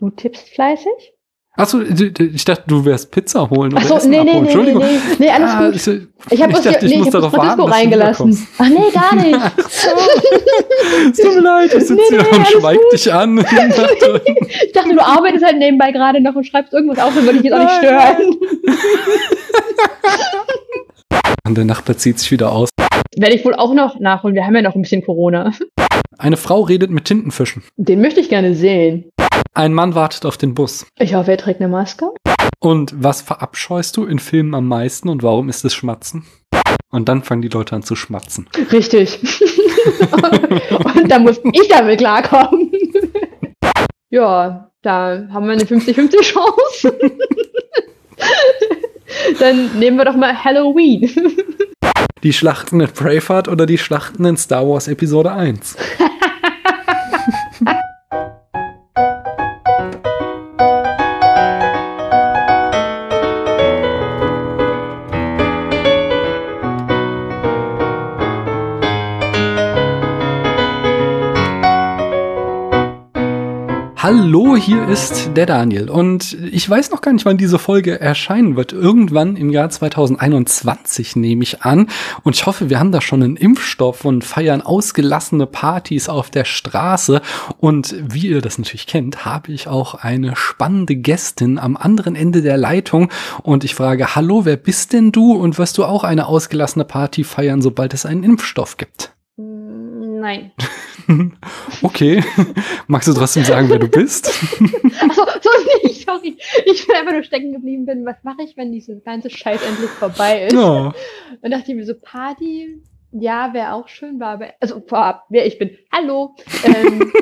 Du tippst fleißig? Achso, ich dachte, du wärst Pizza holen oder Achso, Essen nee, nee, abholen. nee, nee, Entschuldigung. nee, nee, alles Ah, gut. Ich, Ich habe ich dachte, ich nee, muss hab darauf warten, dass reingelassen. Ach nee, gar nicht. Ach. Es tut mir leid, ich sitze Nee, hier nee, und schweig gut. dich an. Ich dachte, du arbeitest halt nebenbei gerade noch und schreibst irgendwas auf, dann würde ich jetzt auch nicht stören. und der Nachbar zieht sich wieder aus. Werde ich wohl auch noch nachholen. Wir haben ja noch ein bisschen Corona. Eine Frau redet mit Tintenfischen. Den möchte ich gerne sehen. Ein Mann wartet auf den Bus. Ich hoffe, er trägt eine Maske. Und was verabscheust du in Filmen am meisten und warum ist es Schmatzen? Und dann fangen die Leute an zu schmatzen. Richtig. und da muss ich damit klarkommen. ja, da haben wir eine 50-50 Chance. Dann nehmen wir doch mal Halloween. Die Schlachten in Braveheart oder die Schlachten in Star Wars Episode 1? Hallo, hier ist der Daniel und ich weiß noch gar nicht, wann diese Folge erscheinen wird. Irgendwann im Jahr 2021 nehme ich an und ich hoffe, wir haben da schon einen Impfstoff und feiern ausgelassene Partys auf der Straße und wie ihr das natürlich kennt, habe ich auch eine spannende Gästin am anderen Ende der Leitung und ich frage, hallo, wer bist denn du und wirst du auch eine ausgelassene Party feiern, sobald es einen Impfstoff gibt? Nein. Okay, magst du trotzdem sagen, wer du bist? Achso, so nicht, sorry. Ich bin einfach nur stecken geblieben bin. Was mache ich, wenn diese ganze Scheiß endlich vorbei ist? Ja. Und dachte ich mir so, Party, ja, wäre auch schön, war aber, also vorab, wer ich bin. Hallo. Ähm,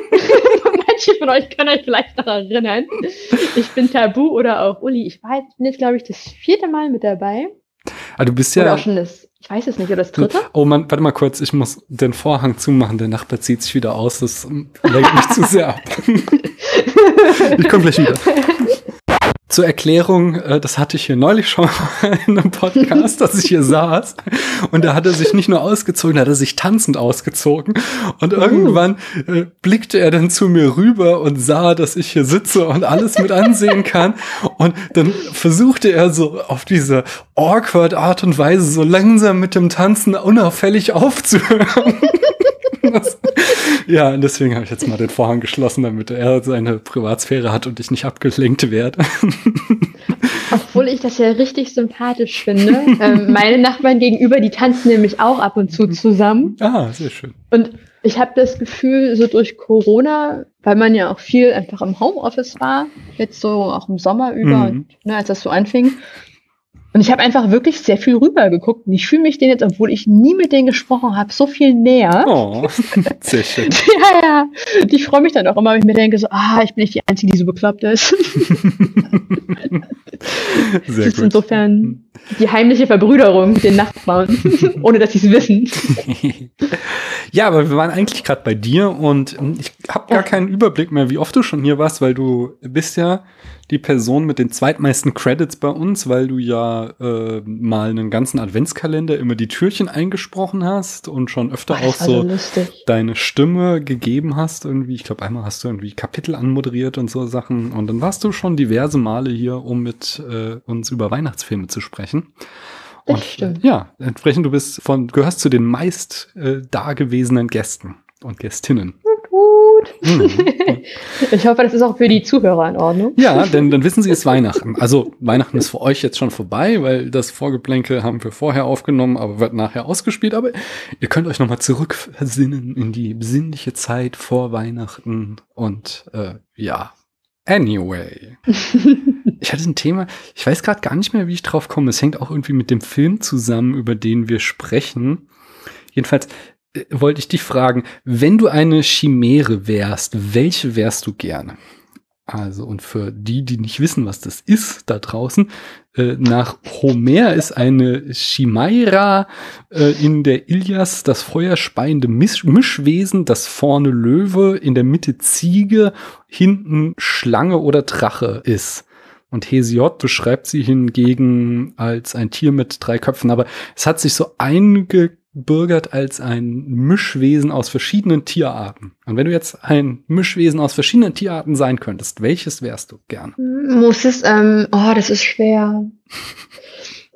manche von euch können euch vielleicht noch erinnern. Ich bin Tabu oder auch Uli. Ich war jetzt, bin jetzt, glaube ich, das vierte Mal mit dabei. Ah, du bist Oder ja. auch schon das, ich weiß es nicht, oder das dritte? Oh Mann, warte mal kurz, ich muss den Vorhang zumachen. Der Nachbar zieht sich wieder aus. Das lenkt mich zu sehr ab. ich komme gleich wieder. Zur Erklärung, äh, das hatte ich hier neulich schon mal in einem Podcast, dass ich hier saß. Und da hat er sich nicht nur ausgezogen, da hat er sich tanzend ausgezogen. Und irgendwann äh, blickte er dann zu mir rüber und sah, dass ich hier sitze und alles mit ansehen kann. Und dann versuchte er so auf diese awkward Art und Weise so langsam mit dem Tanzen unauffällig aufzuhören. Das, ja, und deswegen habe ich jetzt mal den Vorhang geschlossen, damit er seine Privatsphäre hat und ich nicht abgelenkt werde. Obwohl ich das ja richtig sympathisch finde. ähm, meine Nachbarn gegenüber, die tanzen nämlich auch ab und zu zusammen. ah, sehr schön. Und ich habe das Gefühl, so durch Corona, weil man ja auch viel einfach im Homeoffice war, jetzt so auch im Sommer über, Mhm. ne, als das so anfing. Und ich habe einfach wirklich sehr viel rüber geguckt. Und ich fühle mich denen jetzt, obwohl ich nie mit denen gesprochen habe, so viel näher. Oh, sehr schön. Ja, ja. Und ich freue mich dann auch immer, wenn ich mir denke, so, ah, ich bin nicht die Einzige, die so bekloppt ist. Das Sehr ist gut. insofern die heimliche Verbrüderung mit den Nachbarn, ohne dass sie es wissen. ja, aber wir waren eigentlich gerade bei dir und ich habe gar keinen Überblick mehr, wie oft du schon hier warst, weil du bist ja die Person mit den zweitmeisten Credits bei uns, weil du ja äh, mal einen ganzen Adventskalender immer die Türchen eingesprochen hast und schon öfter Oh, auch so lustig. deine Stimme gegeben hast irgendwie. Ich glaube, einmal hast du irgendwie Kapitel anmoderiert und so Sachen. Und dann warst du schon diverse Male hier, um mit äh, uns über Weihnachtsfilme zu sprechen. Das Und, stimmt. Äh, ja, entsprechend du bist von gehörst zu den meist äh, dagewesenen Gästen und Gästinnen. Gut. Mhm. Ich hoffe, das ist auch für die Zuhörer in Ordnung. Ja, denn dann wissen Sie, es ist Weihnachten. Also Weihnachten ist für euch jetzt schon vorbei, weil das Vorgeplänkel haben wir vorher aufgenommen, aber wird nachher ausgespielt. Aber ihr könnt euch nochmal zurückversinnen in die besinnliche Zeit vor Weihnachten. Und äh, ja, anyway. Ich hatte ein Thema, ich weiß gerade gar nicht mehr, wie ich drauf komme. Es hängt auch irgendwie mit dem Film zusammen, über den wir sprechen. Jedenfalls äh, wollte ich dich fragen, wenn du eine Chimäre wärst, welche wärst du gerne? Also, und für die, die nicht wissen, was das ist da draußen, äh, nach Homer ist eine Chimaira äh, in der Ilias das feuerspeiende Misch Mischwesen, das vorne Löwe, in der Mitte Ziege, hinten Schlange oder Drache ist. Und Hesiod beschreibt sie hingegen als ein Tier mit drei Köpfen. Aber es hat sich so eingebürgert als ein Mischwesen aus verschiedenen Tierarten. Und wenn du jetzt ein Mischwesen aus verschiedenen Tierarten sein könntest, welches wärst du gern? Muss es, ähm, oh, das ist schwer.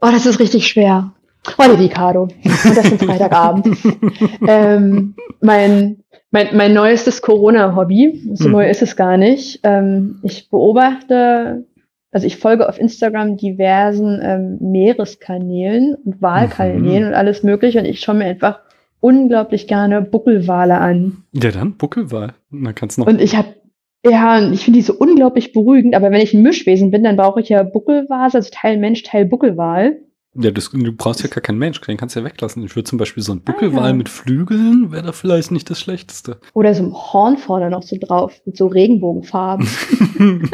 Oh, das ist richtig schwer. Oh, der Ricardo. Und das ist Freitagabend. ähm, mein, mein, mein neuestes Corona-Hobby, so Mhm. neu ist es gar nicht. Ähm, ich beobachte, also ich folge auf Instagram diversen ähm, Meereskanälen und Walkanälen Mhm. und alles mögliche und ich schaue mir einfach unglaublich gerne Buckelwale an. Ja, dann Buckelwal. Dann kannst du noch. Und ich habe, ja, ich finde die so unglaublich beruhigend, aber wenn ich ein Mischwesen bin, dann brauche ich ja Buckelwase, also Teil Mensch, Teil Buckelwal. Ja, das, du brauchst ja gar keinen Mensch, den kannst du ja weglassen. Ich würde zum Beispiel so ein Buckelwal Ah, ja. mit Flügeln wäre da vielleicht nicht das Schlechteste. Oder so ein Horn vorne noch so drauf, mit so Regenbogenfarben.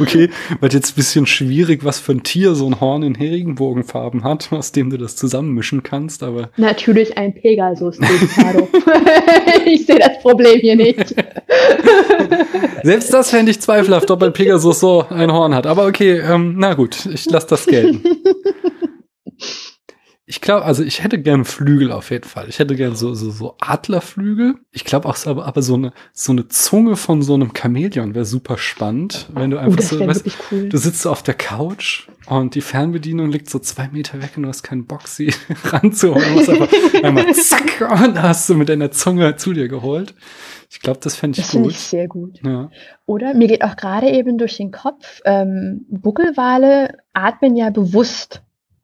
okay, wird jetzt ein bisschen schwierig, was für ein Tier so ein Horn in Regenbogenfarben hat, aus dem du das zusammenmischen kannst, aber Natürlich ein Pegasus, ich sehe das Problem hier nicht. selbst das fände ich zweifelhaft, ob ein Pegasus so ein Horn hat. Aber okay, ähm, na gut, ich lasse das gelten. Ich glaube, also ich hätte gern Flügel auf jeden Fall. Ich hätte gern so, so, so Adlerflügel. Ich glaube auch, so- aber, aber so eine, so eine Zunge von so einem Chamäleon wäre super spannend, wenn du Oh, einfach das so, weißt, cool. Du sitzt so auf der Couch und die Fernbedienung liegt so zwei Meter weg und du hast keinen Bock, sie ranzuholen. Du musst einfach einmal zack und da hast du mit deiner Zunge zu dir geholt. Ich glaube, das fände ich Das finde gut. ich sehr gut. ja. Oder mir geht auch gerade eben durch den Kopf, ähm, Buckelwale atmen ja bewusst.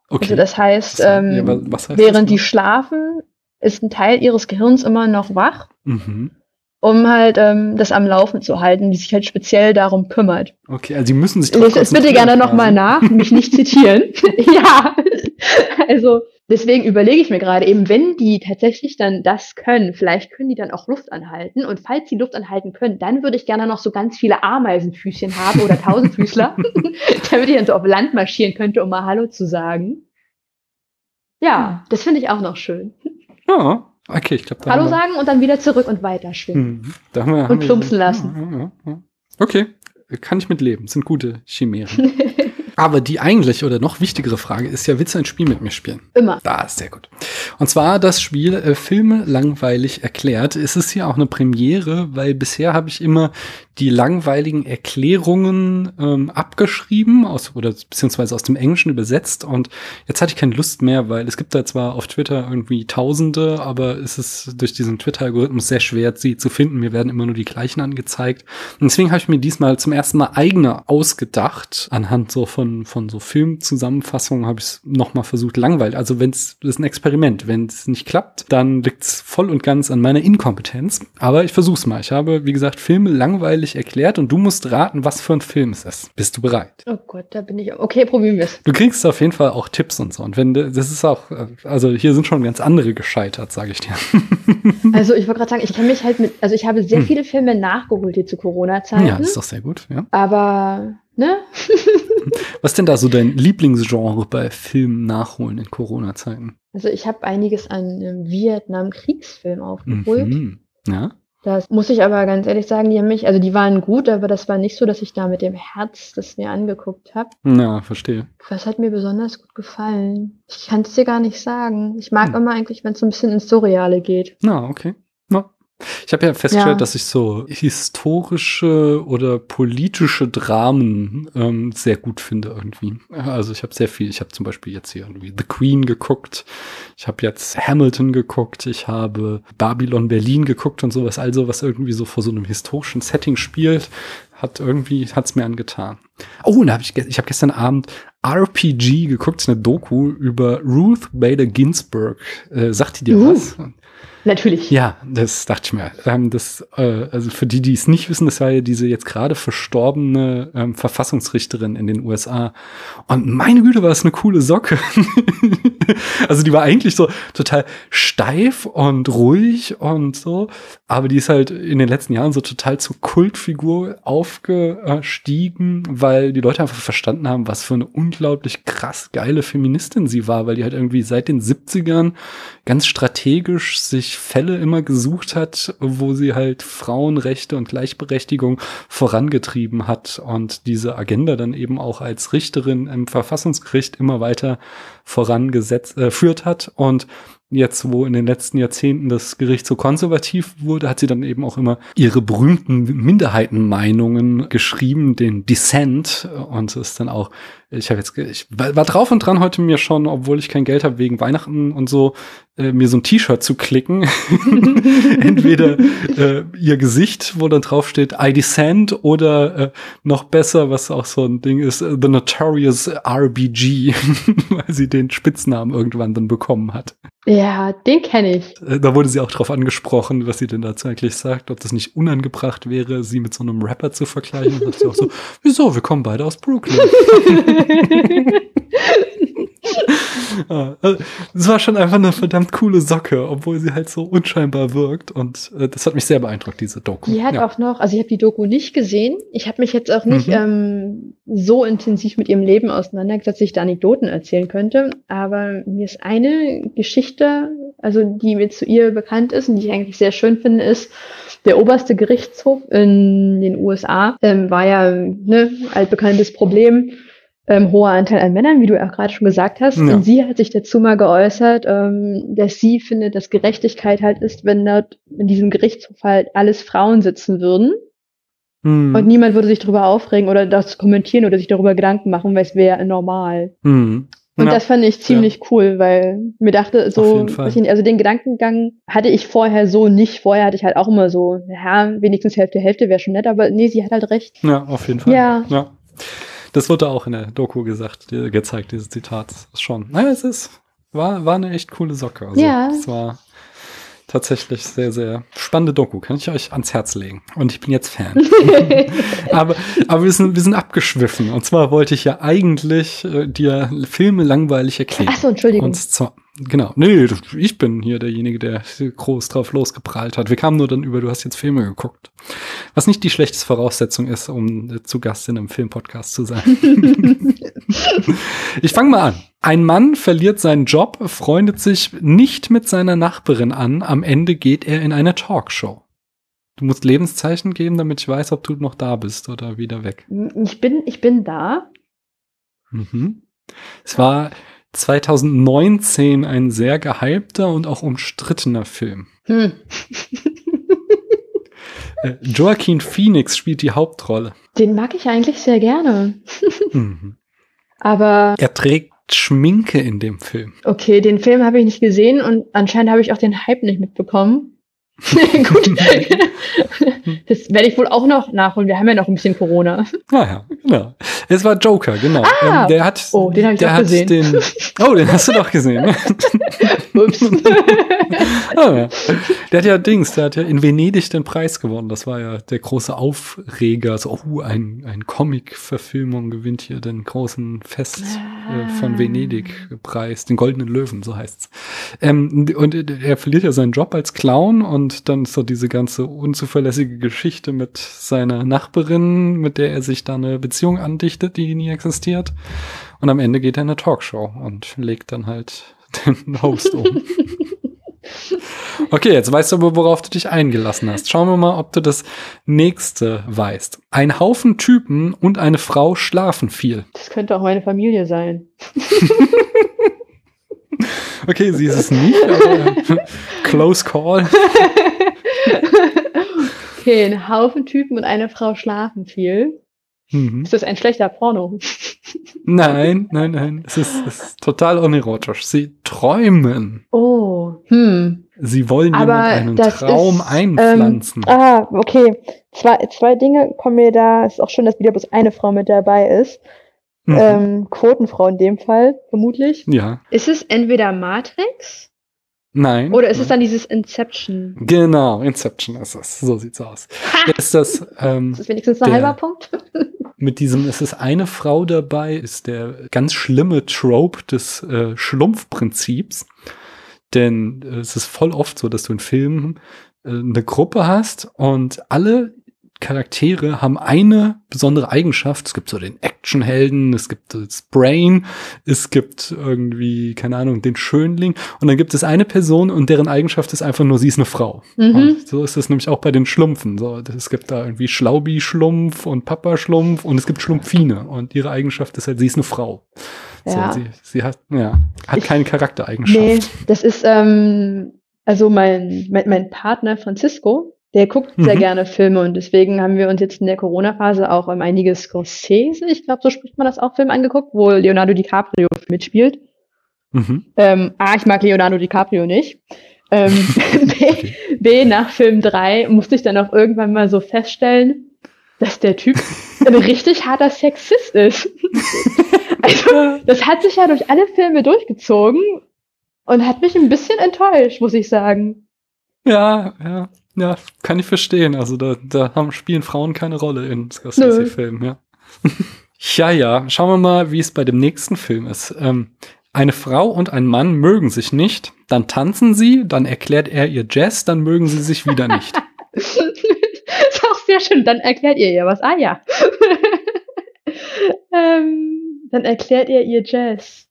Okay. Also das heißt, ähm, ja, heißt während das die noch? schlafen, ist ein Teil ihres Gehirns immer noch wach, mhm. Um halt ähm, das am Laufen zu halten, die sich halt speziell darum kümmert. Okay, also die müssen sich Lest es bitte konzentrieren gerne nochmal nach, mich nicht zitieren. ja, also deswegen überlege ich mir gerade eben, wenn die tatsächlich dann das können, vielleicht können die dann auch Luft anhalten. Und falls die Luft anhalten können, dann würde ich gerne noch so ganz viele Ameisenfüßchen haben oder Tausendfüßler, damit ich dann so auf Land marschieren könnte, um mal Hallo zu sagen. Ja, das finde ich auch noch schön. Ja, okay, ich glaube, da Hallo sagen und dann wieder zurück und weiter schwimmen. Hm, da haben wir, haben Und wir- plumpsen lassen. Ja, ja, ja. Okay, kann ich mit leben. Sind gute Chimären. Aber die eigentliche oder noch wichtigere Frage ist ja, willst du ein Spiel mit mir spielen? Immer. Da ist sehr gut. Und zwar das Spiel äh, Filme langweilig erklärt. Es ist hier auch eine Premiere, weil bisher habe ich immer die langweiligen Erklärungen ähm, abgeschrieben aus oder beziehungsweise aus dem Englischen übersetzt und jetzt hatte ich keine Lust mehr, weil es gibt da zwar auf Twitter irgendwie Tausende, aber es ist durch diesen Twitter-Algorithmus sehr schwer, sie zu finden. Mir werden immer nur die gleichen angezeigt. Und deswegen habe ich mir diesmal zum ersten Mal eigene ausgedacht. Anhand so von, von so Filmzusammenfassungen habe ich es nochmal versucht, langweilig. Also wenn es ist ein Experiment. Wenn es nicht klappt, dann liegt es voll und ganz an meiner Inkompetenz. Aber ich versuch's mal. Ich habe, wie gesagt, Filme langweilig erklärt und du musst raten, was für ein Film es ist. Bist du bereit? Oh Gott, da bin ich. Okay, probieren wir es. Du kriegst auf jeden Fall auch Tipps und so. Und wenn du- das ist auch, äh, also hier sind schon ganz andere gescheitert, sage ich dir. Also ich wollte gerade sagen, ich kenne mich halt mit, also ich habe sehr Hm. viele Filme nachgeholt hier zu Corona-Zeiten. Ja, das ist doch sehr gut. Ja. aber, ne? Was ist denn da so dein Lieblingsgenre bei Filmen nachholen in Corona-Zeiten? Also ich habe einiges an ähm, Vietnam-Kriegsfilmen aufgeholt. Mhm. Ja. Das muss ich aber ganz ehrlich sagen, die haben mich, also die waren gut, aber das war nicht so, dass ich da mit dem Herz das mir angeguckt habe. Ja, verstehe. Was hat mir besonders gut gefallen? Ich kann es dir gar nicht sagen. Ich mag Hm. immer eigentlich, wenn es so ein bisschen ins Surreale geht. Na, okay. Ich habe ja festgestellt, Ja. dass ich so historische oder politische Dramen ähm, sehr gut finde irgendwie. Also ich habe sehr viel, ich habe zum Beispiel jetzt hier irgendwie The Queen geguckt, ich habe jetzt Hamilton geguckt, ich habe Babylon Berlin geguckt und sowas, also was irgendwie so vor so einem historischen Setting spielt, hat irgendwie, hat's mir angetan. Oh, und da habe ich, ich habe gestern Abend RPG geguckt, eine Doku über Ruth Bader Ginsburg. Äh, sagt die dir Uh. was? Natürlich. Ja, das dachte ich mir. Ähm, das, äh, also für die, die es nicht wissen, das war ja diese jetzt gerade verstorbene ähm, Verfassungsrichterin in den USA. Und meine Güte, war das eine coole Socke. also die war eigentlich so total steif und ruhig und so, aber die ist halt in den letzten Jahren so total zur Kultfigur aufgestiegen, weil die Leute einfach verstanden haben, was für eine unglaublich krass geile Feministin sie war, weil die halt irgendwie seit den 70ern ganz strategisch sich Fälle immer gesucht hat, wo sie halt Frauenrechte und Gleichberechtigung vorangetrieben hat und diese Agenda dann eben auch als Richterin im Verfassungsgericht immer weiter vorangesetzt äh, führt hat. Und jetzt, wo in den letzten Jahrzehnten das Gericht so konservativ wurde, hat sie dann eben auch immer ihre berühmten Minderheitenmeinungen geschrieben, den Dissent und ist dann auch ich habe jetzt, ich war drauf und dran heute mir schon, obwohl ich kein Geld habe wegen Weihnachten und so, äh, mir so ein T-Shirt zu klicken. Entweder äh, ihr Gesicht, wo dann drauf steht I Descend oder äh, noch besser, was auch so ein Ding ist, The Notorious RBG, weil sie den Spitznamen irgendwann dann bekommen hat. Ja, den kenne ich. Äh, da wurde sie auch drauf angesprochen, was sie denn dazu eigentlich sagt, ob das nicht unangebracht wäre, sie mit so einem Rapper zu vergleichen. Und sagt sie auch so, wieso, wir kommen beide aus Brooklyn. Es war schon einfach eine verdammt coole Socke, obwohl sie halt so unscheinbar wirkt. Und äh, das hat mich sehr beeindruckt, diese Doku. Die hat ja. auch noch, also ich habe die Doku nicht gesehen. Ich habe mich jetzt auch nicht mhm. ähm, so intensiv mit ihrem Leben auseinandergesetzt, dass ich da Anekdoten erzählen könnte. Aber mir ist eine Geschichte, also die mir zu ihr bekannt ist und die ich eigentlich sehr schön finde, ist, der oberste Gerichtshof in den USA ähm, war ja ne, altbekanntes Problem ähm, hoher Anteil an Männern, wie du auch gerade schon gesagt hast. Ja. Und sie hat sich dazu mal geäußert, ähm, dass sie findet, dass Gerechtigkeit halt ist, wenn dort in diesem Gerichtshof halt alles Frauen sitzen würden. Hm. Und niemand würde sich darüber aufregen oder das kommentieren oder sich darüber Gedanken machen, weil es wäre normal. Hm. Und ja. das fand ich ziemlich ja. cool, weil mir dachte, so, also den Gedankengang hatte ich vorher so nicht. Vorher hatte ich halt auch immer so, ja, wenigstens Hälfte, Hälfte wäre schon nett, aber nee, sie hat halt recht. Ja, auf jeden Fall. Ja. ja. Das wurde auch in der Doku gesagt, gezeigt, dieses Zitat. Schon. Naja, es ist, war, war eine echt coole Socke. Also, ja. Es war tatsächlich sehr, sehr spannende Doku. Kann ich euch ans Herz legen. Und ich bin jetzt Fan. aber aber wir, sind, wir sind abgeschwiffen. Und zwar wollte ich ja eigentlich äh, dir Filme langweilig erklären. Ach so, Entschuldigung. Und zwar, Genau. Nee, ich bin hier derjenige, der groß drauf losgeprallt hat. Wir kamen nur dann über, du hast jetzt Filme geguckt. Was nicht die schlechteste Voraussetzung ist, um zu Gast in einem Filmpodcast zu sein. ich fange mal an. Ein Mann verliert seinen Job, freundet sich nicht mit seiner Nachbarin an. Am Ende geht er in eine Talkshow. Du musst Lebenszeichen geben, damit ich weiß, ob du noch da bist oder wieder weg. Ich bin, ich bin da. Mhm. Es war 2019 ein sehr gehypter und auch umstrittener Film. Hm. äh, Joaquin Phoenix spielt die Hauptrolle. Den mag ich eigentlich sehr gerne. mhm. Aber. Er trägt Schminke in dem Film. Okay, den Film habe ich nicht gesehen und anscheinend habe ich auch den Hype nicht mitbekommen. Gut. das werde ich wohl auch noch nachholen. Wir haben ja noch ein bisschen Corona. Ah ja, genau. Es war Joker, genau. Ah, ähm, der hat, oh, den habe ich auch gesehen. Den, oh, den hast du doch gesehen. Ups. ja. Der hat ja Dings, der hat ja in Venedig den Preis gewonnen. Das war ja der große Aufreger. So, oh, ein, ein Comic-Verfilmung gewinnt hier den großen Fest äh, von ah. Venedig-Preis, den Goldenen Löwen, so heißt's. Ähm, und er verliert ja seinen Job als Clown und dann so diese ganze unzuverlässige Geschichte mit seiner Nachbarin, mit der er sich da eine Beziehung andichtet, die nie existiert. Und am Ende geht er in eine Talkshow und legt dann halt den Host um. Okay, jetzt weißt du aber, worauf du dich eingelassen hast. Schauen wir mal, ob du das nächste weißt. Ein Haufen Typen und eine Frau schlafen viel. Das könnte auch meine Familie sein. okay, sie ist es nicht, aber close call. okay, ein Haufen Typen und eine Frau schlafen viel. Mhm. Ist das ein schlechter Porno? Nein, nein, nein. Es ist, es ist total unerotisch. Sie träumen. Oh, hm. Sie wollen Aber einen Traum ist, einpflanzen. Ähm, ah, okay. Zwei, zwei Dinge kommen mir da. Es ist auch schön, dass wieder bloß eine Frau mit dabei ist. Mhm. Ähm, Quotenfrau in dem Fall, vermutlich. Ja. Ist es entweder Matrix? Nein. Oder ist nein. es dann dieses Inception? Genau, Inception ist es. So sieht's aus. Ha! Ist das, ähm, ist das wenigstens ein halber Punkt? mit diesem, es ist eine Frau dabei, ist der ganz schlimme Trope des äh, Schlumpfprinzips. Denn äh, es ist voll oft so, dass du in Filmen äh, eine Gruppe hast und alle Charaktere haben eine besondere Eigenschaft. Es gibt so den Actionhelden, es gibt das Brain, es gibt irgendwie, keine Ahnung, den Schönling. Und dann gibt es eine Person und deren Eigenschaft ist einfach nur, sie ist eine Frau. Mhm. So ist es nämlich auch bei den Schlumpfen. So, es gibt da irgendwie Schlaubi-Schlumpf und Papa-Schlumpf und es gibt Schlumpfine. Und ihre Eigenschaft ist halt, sie ist eine Frau. Ja. So, sie, sie hat, ja, hat Ich- keine Charaktereigenschaft. Nee, das ist, ähm, also mein, mein, mein Partner Francisco, der guckt sehr Mhm. gerne Filme und deswegen haben wir uns jetzt in der Corona-Phase auch um einige Scorsese, ich glaube, so spricht man das auch, Film angeguckt, wo Leonardo DiCaprio mitspielt. Mhm. Ähm, A, ich mag Leonardo DiCaprio nicht. Ähm, B, B, nach Film 3 musste ich dann auch irgendwann mal so feststellen, dass der Typ ein richtig harter Sexist ist. also, das hat sich ja durch alle Filme durchgezogen und hat mich ein bisschen enttäuscht, muss ich sagen. Ja, ja, ja, kann ich verstehen. Also da, da haben, spielen Frauen keine Rolle in Scorsese-Filmen, ja. ja, ja, schauen wir mal, wie es bei dem nächsten Film ist. Ähm, eine Frau und ein Mann mögen sich nicht, dann tanzen sie, dann erklärt er ihr Jazz, dann mögen sie sich wieder nicht. ist auch sehr schön. Dann erklärt ihr ihr was. Ah ja. ähm, dann erklärt ihr ihr Jazz.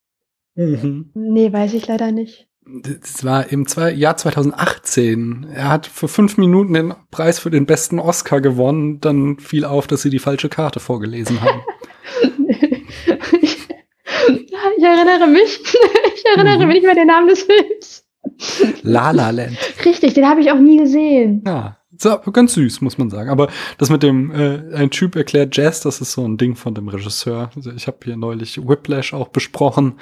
mhm. Nee, weiß ich leider nicht. Das war im zwei, Jahr 2018. Er hat für fünf Minuten den Preis für den besten Oscar gewonnen. Dann fiel auf, dass sie die falsche Karte vorgelesen haben. ich erinnere mich. Ich erinnere Mhm. mich nicht mehr den Namen des Films. La La Land. Richtig, den habe ich auch nie gesehen. Ja, ganz süß, muss man sagen. Aber das mit dem, äh, ein Typ erklärt Jazz, das ist so ein Ding von dem Regisseur. Also ich habe hier neulich Whiplash auch besprochen.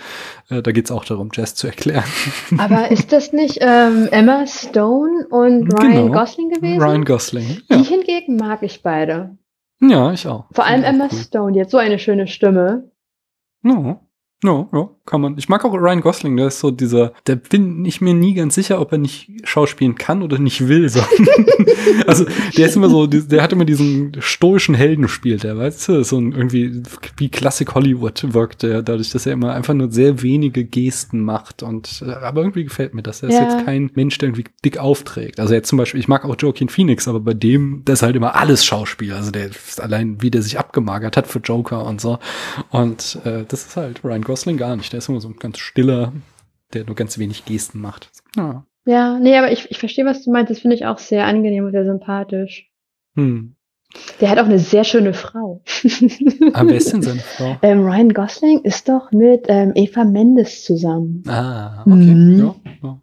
Äh, da geht's auch darum, Jazz zu erklären. Aber ist das nicht ähm, Emma Stone und Ryan Genau. Gosling gewesen? Ryan Gosling. Die Ja, hingegen mag ich beide. ja ich auch. Vor allem ich Emma cool. Stone, die hat so eine schöne Stimme. Ja. Ja, ja, kann man. Ich mag auch Ryan Gosling, der ist so dieser, der bin ich mir nie ganz sicher, ob er nicht schauspielen kann oder nicht will. So. also der ist immer so, der hat immer diesen stoischen Helden spielt, der weißt du, so ein irgendwie wie Klassik Hollywood wirkt der, dadurch, dass er immer einfach nur sehr wenige Gesten macht und äh, aber irgendwie gefällt mir das. Er ist Ja. jetzt kein Mensch, der irgendwie dick aufträgt. Also jetzt zum Beispiel, ich mag auch Joaquin Phoenix, aber bei dem, der ist halt immer alles Schauspiel. Also der ist allein, wie der sich abgemagert hat für Joker und so. Und äh, das ist halt Ryan Gosling gar nicht. Der ist immer so ein ganz stiller, der nur ganz wenig Gesten macht. Ja. Ja, nee, aber ich, ich verstehe, was du meinst. Das finde ich auch sehr angenehm und sehr sympathisch. Hm. Der hat auch eine sehr schöne Frau. Aber wer ist denn seine Frau? ähm, Ryan Gosling ist doch mit ähm, Eva Mendes zusammen. Ah, okay. Mhm. Ja, ja.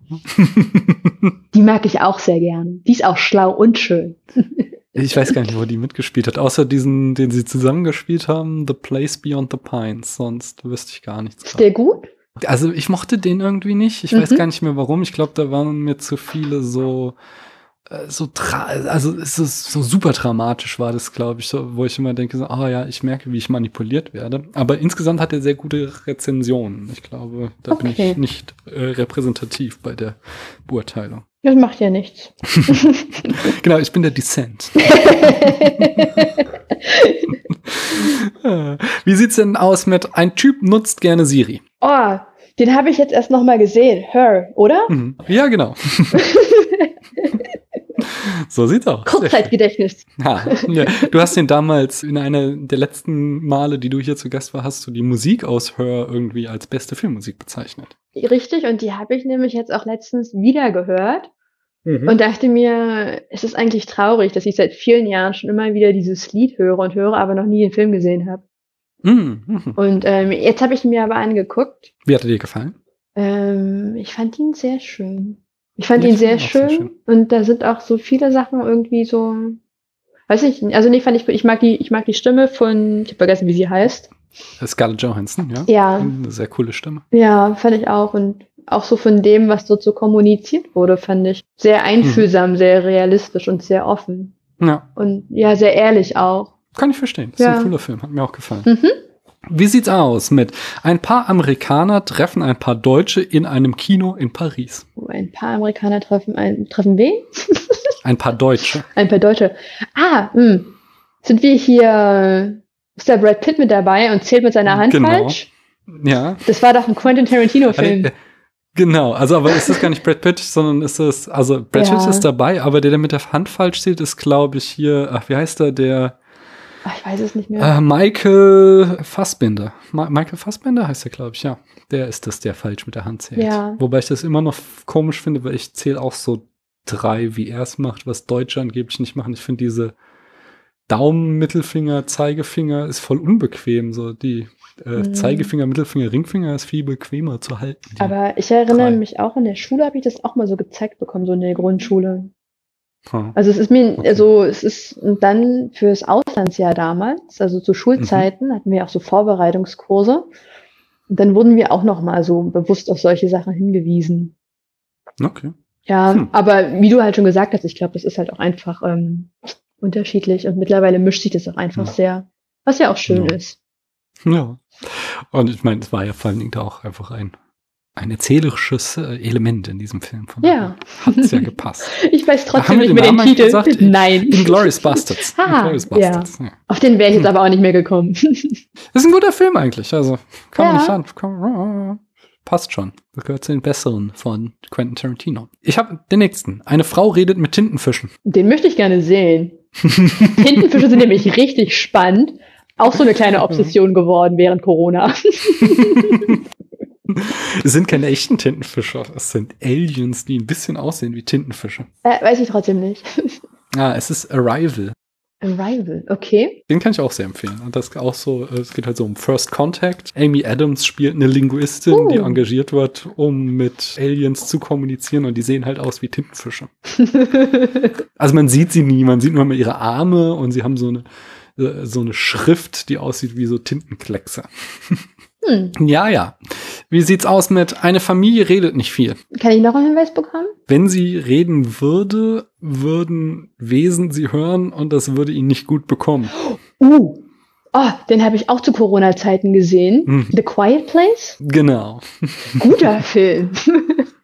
Die mag ich auch sehr gerne. Die ist auch schlau und schön. Ich weiß gar nicht, wo die mitgespielt hat, außer diesen, den sie zusammengespielt haben, The Place Beyond the Pines. Sonst wüsste ich gar nichts. Ist der gut? Also ich mochte den irgendwie nicht. Ich Mhm. weiß gar nicht mehr warum. Ich glaube, da waren mir zu viele so äh, so tra also es ist so super dramatisch war das, glaube ich, so, wo ich immer denke, so, ah ja, ich merke, wie ich manipuliert werde. Aber insgesamt hat er sehr gute Rezensionen. Ich glaube, da bin Okay. ich nicht äh, repräsentativ bei der Beurteilung. Das macht ja nichts. Genau, ich bin der Dissent. Wie sieht's denn aus mit ein Typ nutzt gerne Siri? oh, den habe ich jetzt erst noch mal gesehen. Her, oder? Mhm. Ja, genau. so sieht's aus. Kurzzeitgedächtnis. Ha, ja. Du hast den damals in einer der letzten Male, die du hier zu Gast war, hast du die Musik aus Hör irgendwie als beste Filmmusik bezeichnet. Richtig, und die habe ich nämlich jetzt auch letztens wieder gehört Mhm. und dachte mir, es ist eigentlich traurig, dass ich seit vielen Jahren schon immer wieder dieses Lied höre und höre, aber noch nie den Film gesehen habe. Mhm. Mhm. Und ähm, jetzt habe ich ihn mir aber angeguckt. Wie hat er dir gefallen? Ähm, ich fand ihn sehr schön. Ich fand Ja, ihn sehr auch sehr schön, schön. und da sind auch so viele Sachen irgendwie so, weiß ich nicht. Also nee, fand ich, ich mag die, ich mag die Stimme von, ich habe vergessen, wie sie heißt. Scarlett Johansson, ja? Ja, Eine sehr coole Stimme. ja, fand ich auch und auch so von dem, was dort so kommuniziert wurde, fand ich sehr einfühlsam, sehr realistisch und sehr offen Ja, und ja, sehr ehrlich auch. kann ich verstehen. Ist Ja. ein cooler Film, hat mir auch gefallen. Mhm. Wie sieht's aus mit ein paar Amerikaner treffen ein paar Deutsche in einem Kino in Paris? Ein paar Amerikaner treffen ein, treffen wen? Ein paar Deutsche. Ein paar Deutsche. Ah, hm. Sind wir hier, ist da Brad Pitt mit dabei und zählt mit seiner Hand Genau. falsch? Ja. Das war doch ein Quentin Tarantino-Film. Äh, Genau, also aber ist das gar nicht Brad Pitt, sondern ist das, also Brad Ja. Pitt ist dabei, aber der, der mit der Hand falsch steht, ist, glaube ich, hier, ach, wie heißt der, der ich weiß es nicht mehr. äh, Michael Fassbinder. Ma Michael Fassbinder heißt der, glaube ich, ja. Der ist das, der falsch mit der Hand zählt. Ja. Wobei ich das immer noch komisch finde, weil ich zähle auch so drei, wie er es macht, was Deutsche angeblich nicht machen. Ich finde diese Daumen, Mittelfinger, Zeigefinger ist voll unbequem. So die äh, Mhm. Zeigefinger, Mittelfinger, Ringfinger ist viel bequemer zu halten. Aber ich erinnere Drei. mich auch, in der Schule habe ich das auch mal so gezeigt bekommen, so in der Grundschule. Ha. Also es ist mir, Okay. also es ist dann fürs Auslandsjahr damals, also zu Schulzeiten, Mhm. hatten wir auch so Vorbereitungskurse. Und dann wurden wir auch noch mal so bewusst auf solche Sachen hingewiesen. Okay. Ja, Hm. aber wie du halt schon gesagt hast, ich glaube, das ist halt auch einfach ähm, unterschiedlich und mittlerweile mischt sich das auch einfach Ja. sehr, was ja auch schön Ja. ist. Ja. Und ich meine, es war ja vor allen Dingen da auch einfach ein, ein erzählerisches äh, Element in diesem Film. Von Ja. Hat es ja gepasst. Ich weiß trotzdem nicht mehr den Titel. gesagt? Nein. Inglourious Bastards. Ah, Inglourious Bastards. Ja. Auf den wäre ich jetzt Hm. aber auch nicht mehr gekommen. Ist ein guter Film eigentlich. Also kann man Ja. nicht sagen. Kann, passt schon. Das gehört zu den besseren von Quentin Tarantino. Ich habe den nächsten. Eine Frau redet mit Tintenfischen. Den möchte ich gerne sehen. Tintenfische sind nämlich richtig spannend. Auch so eine kleine Obsession geworden während Corona. Es sind keine echten Tintenfische. Es sind Aliens, die ein bisschen aussehen wie Tintenfische. Äh, weiß ich trotzdem nicht. Ah, es ist Arrival. Arrival, okay. Den kann ich auch sehr empfehlen. Und das ist auch so, äh, es geht halt so um First Contact. Amy Adams spielt eine Linguistin, Uh. die engagiert wird, um mit Aliens zu kommunizieren und die sehen halt aus wie Tintenfische. Also man sieht sie nie, man sieht nur mal ihre Arme und sie haben so eine, äh, so eine Schrift, die aussieht wie so Tintenkleckse. Hm. Ja, ja. Wie sieht's aus mit eine Familie redet nicht viel? Kann ich noch einen Hinweis bekommen? Wenn sie reden würde, würden Wesen sie hören und das würde ihnen nicht gut bekommen. Uh. Oh, den habe ich auch zu Corona-Zeiten gesehen. Mhm. The Quiet Place? Genau. Guter Film.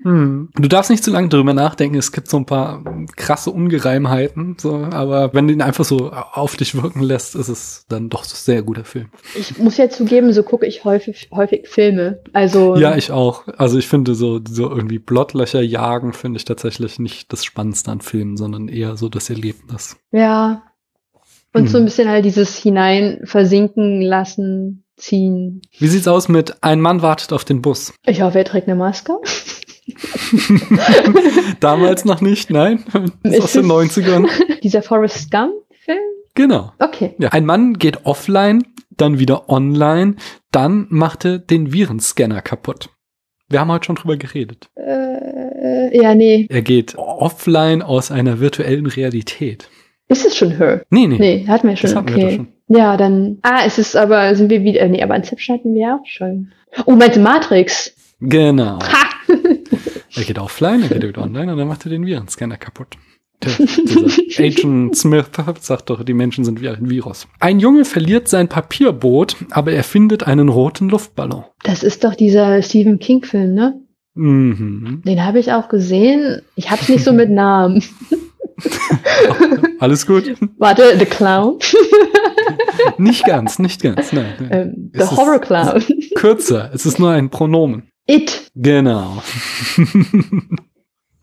Du darfst nicht zu lange drüber nachdenken. Es gibt so ein paar krasse Ungereimheiten, so, aber wenn du ihn einfach so auf dich wirken lässt, ist es dann doch so ein sehr guter Film. Ich muss ja zugeben, so gucke ich häufig, häufig Filme. Also, Ja, ich auch. Also ich finde so, so irgendwie Blottlöcher jagen finde ich tatsächlich nicht das Spannendste an Filmen, sondern eher so das Erlebnis. ja. Und Hm. so ein bisschen halt dieses hinein versinken lassen, ziehen. Wie sieht's aus mit Ein Mann wartet auf den Bus? Ich hoffe, er trägt eine Maske. Damals noch nicht, nein. Das ist aus den es- 90ern. Dieser Forrest Gump-Film? Genau. Okay. Ja. Ein Mann geht offline, dann wieder online, dann macht er den Virenscanner kaputt. Wir haben heute schon drüber geredet. Äh, ja, nee. Er geht offline aus einer virtuellen Realität. Ist es schon Her? Nee, nee. Nee, hatten wir schon. Das hatten wir okay. doch schon. Ja, dann. Ah, es ist aber, sind wir wieder. Nee, aber Inception hatten wir auch schon. Oh, meinst du Matrix? Genau. Ha! Er geht offline, er geht wieder online und dann macht er den Virenscanner kaputt. Der, Agent Smith sagt doch, die Menschen sind wie ein Virus. Ein Junge verliert sein Papierboot, aber er findet einen roten Luftballon. Das ist doch dieser Stephen King-Film, ne? Mhm. Den habe ich auch gesehen. Ich hab's nicht so mit Namen. Alles gut? Warte, The Clown? Nicht ganz, nicht ganz. Nein, nein. ähm, The Horror Clown. Kürzer, es ist nur ein Pronomen. It. Genau.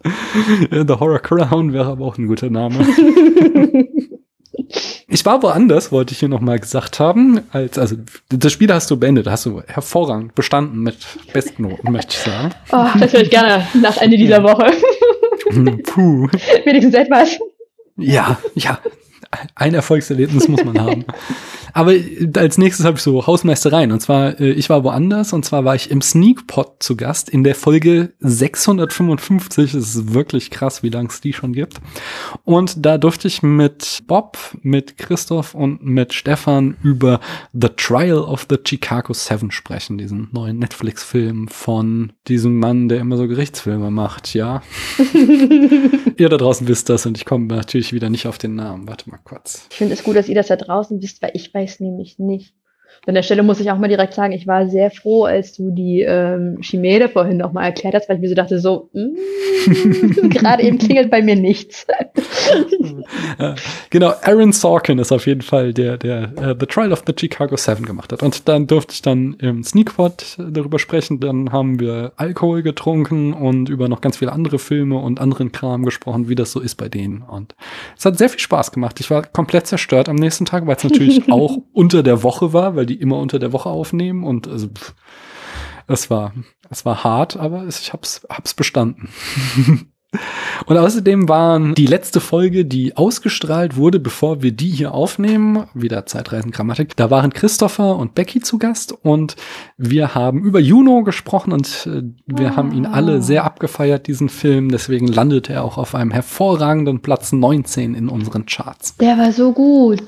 The Horror Crown wäre aber auch ein guter Name. Ich war woanders, wollte ich hier nochmal gesagt haben. Als, also, das Spiel hast du beendet, hast du hervorragend bestanden mit Bestnoten, möchte ich sagen. Oh, das höre ich gerne nach Ende dieser Woche. Puh. Wenigstens etwas. Ja, ja. Ein Erfolgserlebnis muss man haben. Aber als nächstes habe ich so Hausmeistereien. Und zwar, äh, ich war woanders. Und zwar war ich im Sneakpot zu Gast in der Folge 655. Es ist wirklich krass, wie lang es die schon gibt. Und da durfte ich mit Bob, mit Christoph und mit Stefan über The Trial of the Chicago Seven sprechen. Diesen neuen Netflix-Film von diesem Mann, der immer so Gerichtsfilme macht. Ja, ihr da draußen wisst das und ich komme natürlich wieder nicht auf den Namen. Warte mal kurz. Ich finde es gut, dass ihr das da draußen wisst, weil ich weiß nämlich nicht. An der Stelle muss ich auch mal direkt sagen, ich war sehr froh, als du die ähm, Chimäre vorhin noch mal erklärt hast, weil ich mir so dachte, so, mm, gerade eben klingelt bei mir nichts. genau, Aaron Sorkin ist auf jeden Fall der, der uh, The Trial of the Chicago Seven gemacht hat. Und dann durfte ich dann im Sneakpot darüber sprechen. Dann haben wir Alkohol getrunken und über noch ganz viele andere Filme und anderen Kram gesprochen, wie das so ist bei denen. Und es hat sehr viel Spaß gemacht. Ich war komplett zerstört am nächsten Tag, weil es natürlich auch unter der Woche war, weil die immer unter der Woche aufnehmen. Und also, pff, es war, es war hart, aber ich hab's, hab's bestanden. Und außerdem waren die letzte Folge, die ausgestrahlt wurde, bevor wir die hier aufnehmen, wieder Zeitreisengrammatik, da waren Christopher und Becky zu Gast und wir haben über Juno gesprochen und äh, wir ah. haben ihn alle sehr abgefeiert, diesen Film. Deswegen landete er auch auf einem hervorragenden Platz 19 in unseren Charts. Der war so gut.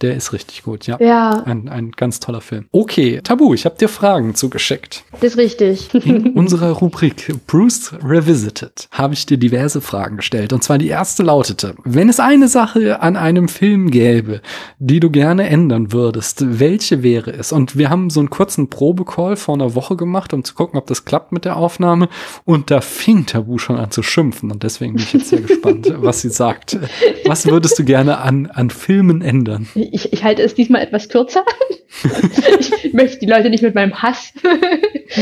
Der ist richtig gut, ja. Ja. Ein, ein ganz toller Film. Okay, Tabu, ich habe dir Fragen zugeschickt. Das ist richtig. In unserer Rubrik Bruce Revisited habe ich dir diverse Fragen gestellt. Und zwar die erste lautete, wenn es eine Sache an einem Film gäbe, die du gerne ändern würdest, welche wäre es? Und wir haben so einen kurzen Probecall vor einer Woche gemacht, um zu gucken, ob das klappt mit der Aufnahme. Und da fing Tabu schon an zu schimpfen. Und deswegen bin ich jetzt sehr gespannt, was sie sagt. Was würdest du gerne an, an Filmen ändern? Ich, ich halte es diesmal etwas kürzer. ich möchte die Leute nicht mit meinem Hass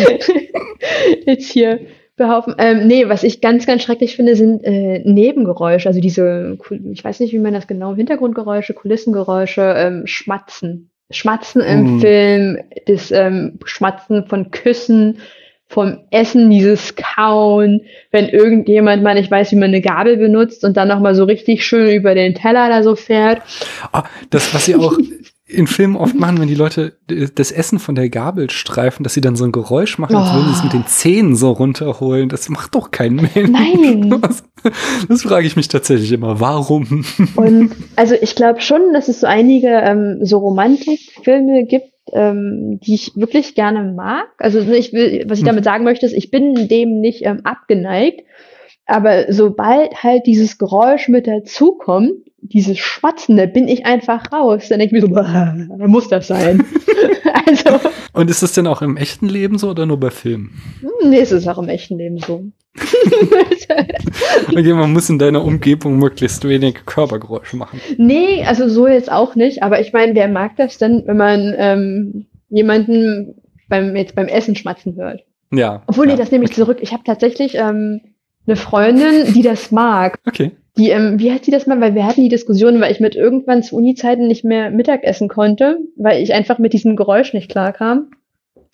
jetzt hier behaupten. Ähm, nee, was ich ganz, ganz schrecklich finde, sind äh, Nebengeräusche. Also diese, ich weiß nicht, wie man das genau, Hintergrundgeräusche, Kulissengeräusche, ähm, Schmatzen. Schmatzen im mm. Film, das ähm, Schmatzen von Küssen, vom Essen, dieses Kauen, wenn irgendjemand mal nicht weiß, wie man eine Gabel benutzt und dann nochmal so richtig schön über den Teller da so fährt. Oh, das, was sie auch in Filmen oft machen, wenn die Leute das Essen von der Gabel streifen, dass sie dann so ein Geräusch machen, als würden sie es mit den Zähnen so runterholen. Das macht doch keinen Mensch. Nein. Das, das frage ich mich tatsächlich immer. Warum? Und also ich glaube schon, dass es so einige ähm, so Romantikfilme gibt, ähm, die ich wirklich gerne mag. Also ich will, was ich damit mhm. sagen möchte, ist, ich bin dem nicht ähm, abgeneigt. Aber sobald halt dieses Geräusch mit dazukommt, dieses Schwatzen, da bin ich einfach raus. Dann denke ich mir so, muss das sein. also. Und ist das denn auch im echten Leben so oder nur bei Filmen? Hm, nee, es ist auch im echten Leben so. okay, man muss in deiner Umgebung möglichst wenig Körpergeräusche machen. Nee, also so jetzt auch nicht. Aber ich meine, wer mag das denn, wenn man ähm, jemanden beim, jetzt beim Essen schmatzen hört? Ja. Obwohl, ja. nee, das nehme ich zurück. Ich habe tatsächlich ähm, eine Freundin, die das mag. Okay. Die, ähm, wie hat sie das mal? Weil wir hatten die Diskussion, weil ich mit irgendwann zu Uni-Zeiten nicht mehr Mittag essen konnte, weil ich einfach mit diesem Geräusch nicht klarkam.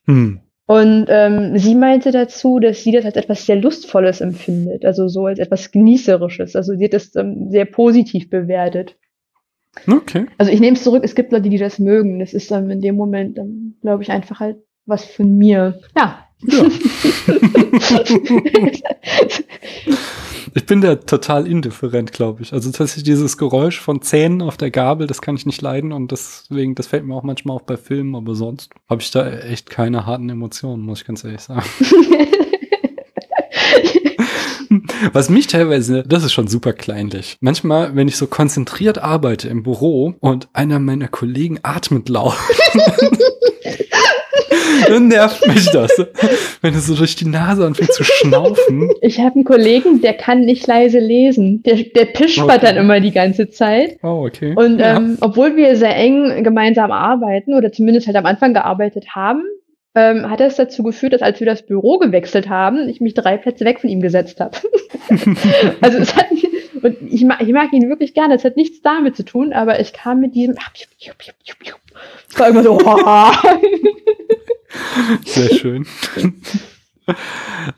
Hm. Und ähm, sie meinte dazu, dass sie das als etwas sehr Lustvolles empfindet, also so als etwas Genießerisches. Also sie hat das ähm, sehr positiv bewertet. Okay. Also ich nehme es zurück, es gibt Leute, die das mögen. Das ist dann in dem Moment, dann glaube ich, einfach halt was von mir. Ja. ja. Ich bin da total indifferent, glaube ich. Also tatsächlich dieses Geräusch von Zähnen auf der Gabel, das kann ich nicht leiden und deswegen, das fällt mir auch manchmal auf bei Filmen, aber sonst habe ich da echt keine harten Emotionen, muss ich ganz ehrlich sagen. Was mich teilweise, das ist schon super kleinlich. Manchmal, wenn ich so konzentriert arbeite im Büro und einer meiner Kollegen atmet laut, dann nervt mich das. Wenn du so durch die Nase anfängst zu schnaufen. Ich habe einen Kollegen, der kann nicht leise lesen. Der, der pispert okay. dann immer die ganze Zeit. Oh, okay. Und ja. ähm, obwohl wir sehr eng gemeinsam arbeiten oder zumindest halt am Anfang gearbeitet haben, ähm, hat das dazu geführt, dass als wir das Büro gewechselt haben, ich mich drei Plätze weg von ihm gesetzt habe. also es hat und ich mag, ich mag ihn wirklich gerne. Es hat nichts damit zu tun, aber ich kam mit diesem. Es war immer so. Sehr schön.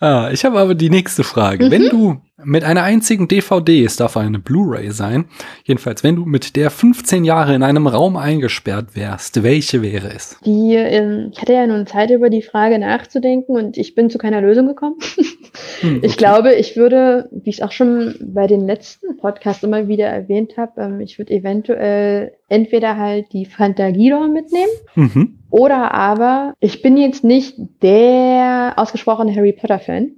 ah, ich habe aber die nächste Frage. Mhm. Wenn du mit einer einzigen DVD, es darf eine Blu-ray sein, jedenfalls, wenn du mit der 15 Jahre in einem Raum eingesperrt wärst, welche wäre es? Die, ähm, ich hatte ja nun Zeit, über die Frage nachzudenken und ich bin zu keiner Lösung gekommen. hm, okay. Ich glaube, ich würde, wie ich es auch schon bei den letzten Podcasts immer wieder erwähnt habe, ähm, ich würde eventuell entweder halt die Fantagidor mitnehmen mhm. Oder aber, ich bin jetzt nicht der ausgesprochene Harry Potter Fan,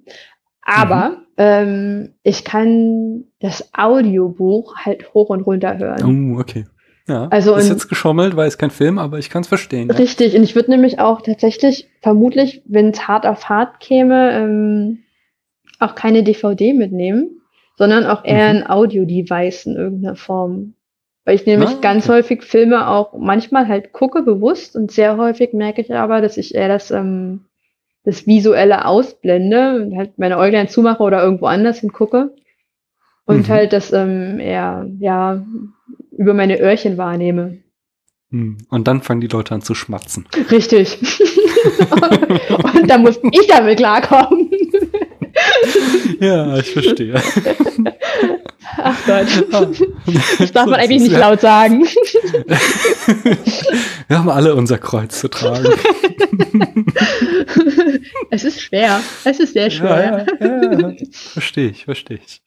aber mhm. ähm, ich kann das Audiobuch halt hoch und runter hören. Oh, okay. Ja, also ist jetzt geschommelt, weil es kein Film, aber ich kann es verstehen. Ja. Richtig, und ich würde nämlich auch tatsächlich, vermutlich, wenn es hart auf hart käme, ähm, auch keine DVD mitnehmen, sondern auch eher Mhm. ein Audio-Device in irgendeiner Form. Weil ich nämlich Ah, ganz okay. häufig Filme auch manchmal halt gucke, bewusst, und sehr häufig merke ich aber, dass ich eher das, ähm, das Visuelle ausblende und halt meine Äuglein zumache oder irgendwo anders hingucke. Und Mhm. halt das ähm, eher, ja, über meine Öhrchen wahrnehme. Hm. Und dann fangen die Leute an zu schmatzen. Richtig. und da muss ich damit klarkommen. ja, ich verstehe. Ach Gott. Das darf So man eigentlich es, nicht ja. laut sagen. Wir haben alle unser Kreuz zu tragen. Es ist schwer. Es ist sehr schwer. Ja, ja, ja. Verstehe ich, verstehe ich.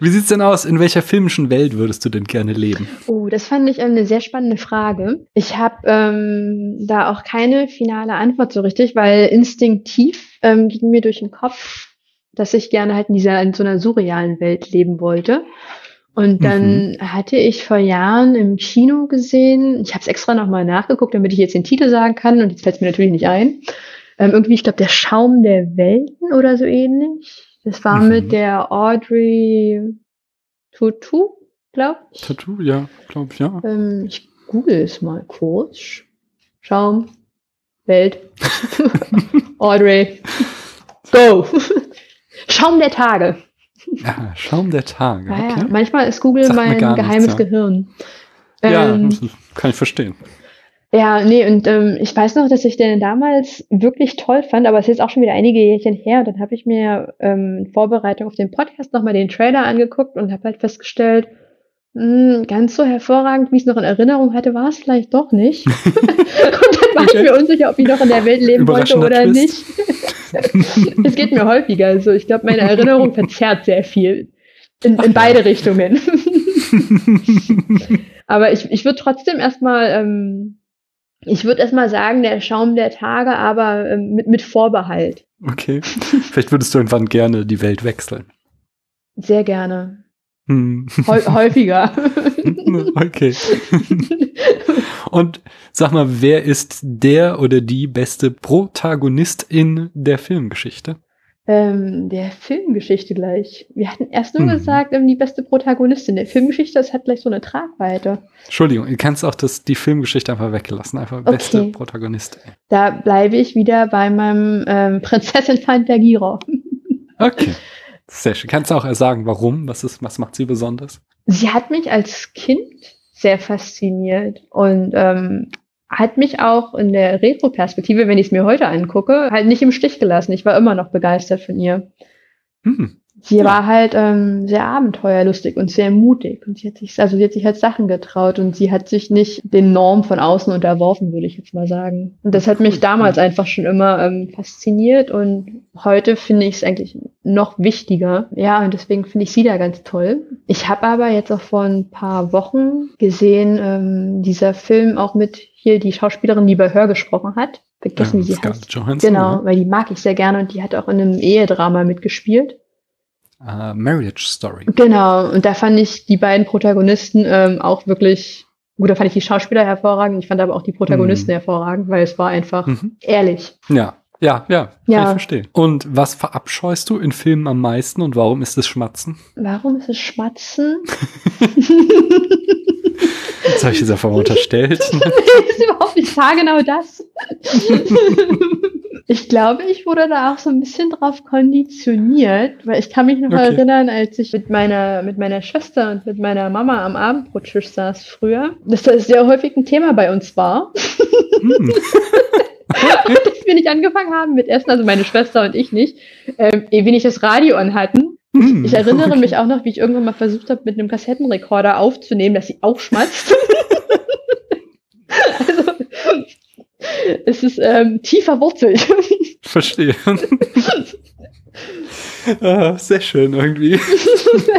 Wie sieht's denn aus? In welcher filmischen Welt würdest du denn gerne leben? Oh, das fand ich ähm, eine sehr spannende Frage. Ich habe ähm, da auch keine finale Antwort so richtig, weil instinktiv ähm, ging mir durch den Kopf, dass ich gerne halt in dieser in so einer surrealen Welt leben wollte. Und dann hatte ich vor Jahren im Kino gesehen, ich habe es extra nochmal nachgeguckt, damit ich jetzt den Titel sagen kann, und jetzt fällt es mir natürlich nicht ein. Ähm, irgendwie, ich glaube, der Schaum der Welten oder so ähnlich. Das war Mhm. mit der Audrey Tutu, glaube ich. Tattoo? Ja, glaube ich, ja. Ähm, ich google es mal kurz. Schaum, Welt, Audrey, go. Schaum der Tage. ja. Schaum der Tage. Ah, ja. Okay. Manchmal ist Google Sagt mein gar nichts, geheimes ja. Gehirn. Ja, Ähm, das kann ich verstehen. ja, nee, und ähm, ich weiß noch, dass ich den damals wirklich toll fand, aber es ist jetzt auch schon wieder einige Jährchen her. Und dann habe ich mir ähm, in Vorbereitung auf den Podcast nochmal den Trailer angeguckt und habe halt festgestellt, mh, ganz so hervorragend, wie ich es noch in Erinnerung hatte, war es vielleicht doch nicht. und dann war Okay. ich mir unsicher, ob ich noch in der Welt leben wollte oder Twist. nicht. es geht mir häufiger. Also ich glaube, meine Erinnerung verzerrt sehr viel. In, in beide Richtungen. Aber ich, ich würde trotzdem erstmal, ähm, ich würde erstmal sagen, der Schaum der Tage, aber ähm, mit, mit Vorbehalt. okay. Vielleicht würdest du irgendwann gerne die Welt wechseln. Sehr gerne. Hm. Häu häufiger. okay. Und sag mal, wer ist der oder die beste Protagonistin der Filmgeschichte? ähm, der Filmgeschichte gleich. Wir hatten erst nur Mhm. gesagt, ähm, die beste Protagonistin der Filmgeschichte, das hat gleich so eine Tragweite. Entschuldigung, du kannst auch das, die Filmgeschichte einfach weggelassen. Einfach beste Okay. Protagonistin. Da bleibe ich wieder bei meinem ähm, Prinzessin Fantagira. Okay. Sehr schön. Kannst du auch sagen, warum? Was, ist, was macht sie besonders? Sie hat mich als Kind sehr fasziniert und ähm, hat mich auch in der Retro-Perspektive, wenn ich es mir heute angucke, halt nicht im Stich gelassen. Ich war immer noch begeistert von ihr. Hm. Sie Ja. war halt ähm, sehr abenteuerlustig und sehr mutig und sie hat sich, also sie hat sich halt Sachen getraut und sie hat sich nicht den Normen von außen unterworfen, würde ich jetzt mal sagen. Und das hat mich Cool. damals einfach schon immer ähm, fasziniert und heute finde ich es eigentlich noch wichtiger. Ja, und deswegen finde ich sie da ganz toll. Ich habe aber jetzt auch vor ein paar Wochen gesehen, ähm, dieser Film auch mit hier die Schauspielerin, die bei Hör gesprochen hat. Vergessen, Ähm, wie sie Scarlett heißt. Johansson. Genau, weil die mag ich sehr gerne und die hat auch in einem Ehedrama mitgespielt. Äh, Marriage Story. Genau, und da fand ich die beiden Protagonisten ähm, auch wirklich, gut, da fand ich die Schauspieler hervorragend, ich fand aber auch die Protagonisten Mhm. hervorragend, weil es war einfach Mhm. ehrlich. Ja, ja, ja, Ja. ich verstehen. Und was verabscheust du in Filmen am meisten und warum ist es Schmatzen? Warum ist es Schmatzen? Das habe ich jetzt einfach mal unterstellt. ist überhaupt nicht genau das. ich glaube, ich wurde da auch so ein bisschen drauf konditioniert, weil ich kann mich noch Okay. erinnern, als ich mit meiner, mit meiner Schwester und mit meiner Mama am Abendbrottisch saß früher, dass das sehr häufig ein Thema bei uns war. Hm. Wir nicht angefangen haben mit Essen, also meine Schwester und ich nicht, ähm, ehe wir nicht das Radio anhatten. Hm. Ich erinnere Okay. mich auch noch, wie ich irgendwann mal versucht habe, mit einem Kassettenrekorder aufzunehmen, dass sie auch schmatzt. also, es ist ähm, tief verwurzelt. Verstehe. ah, sehr schön irgendwie.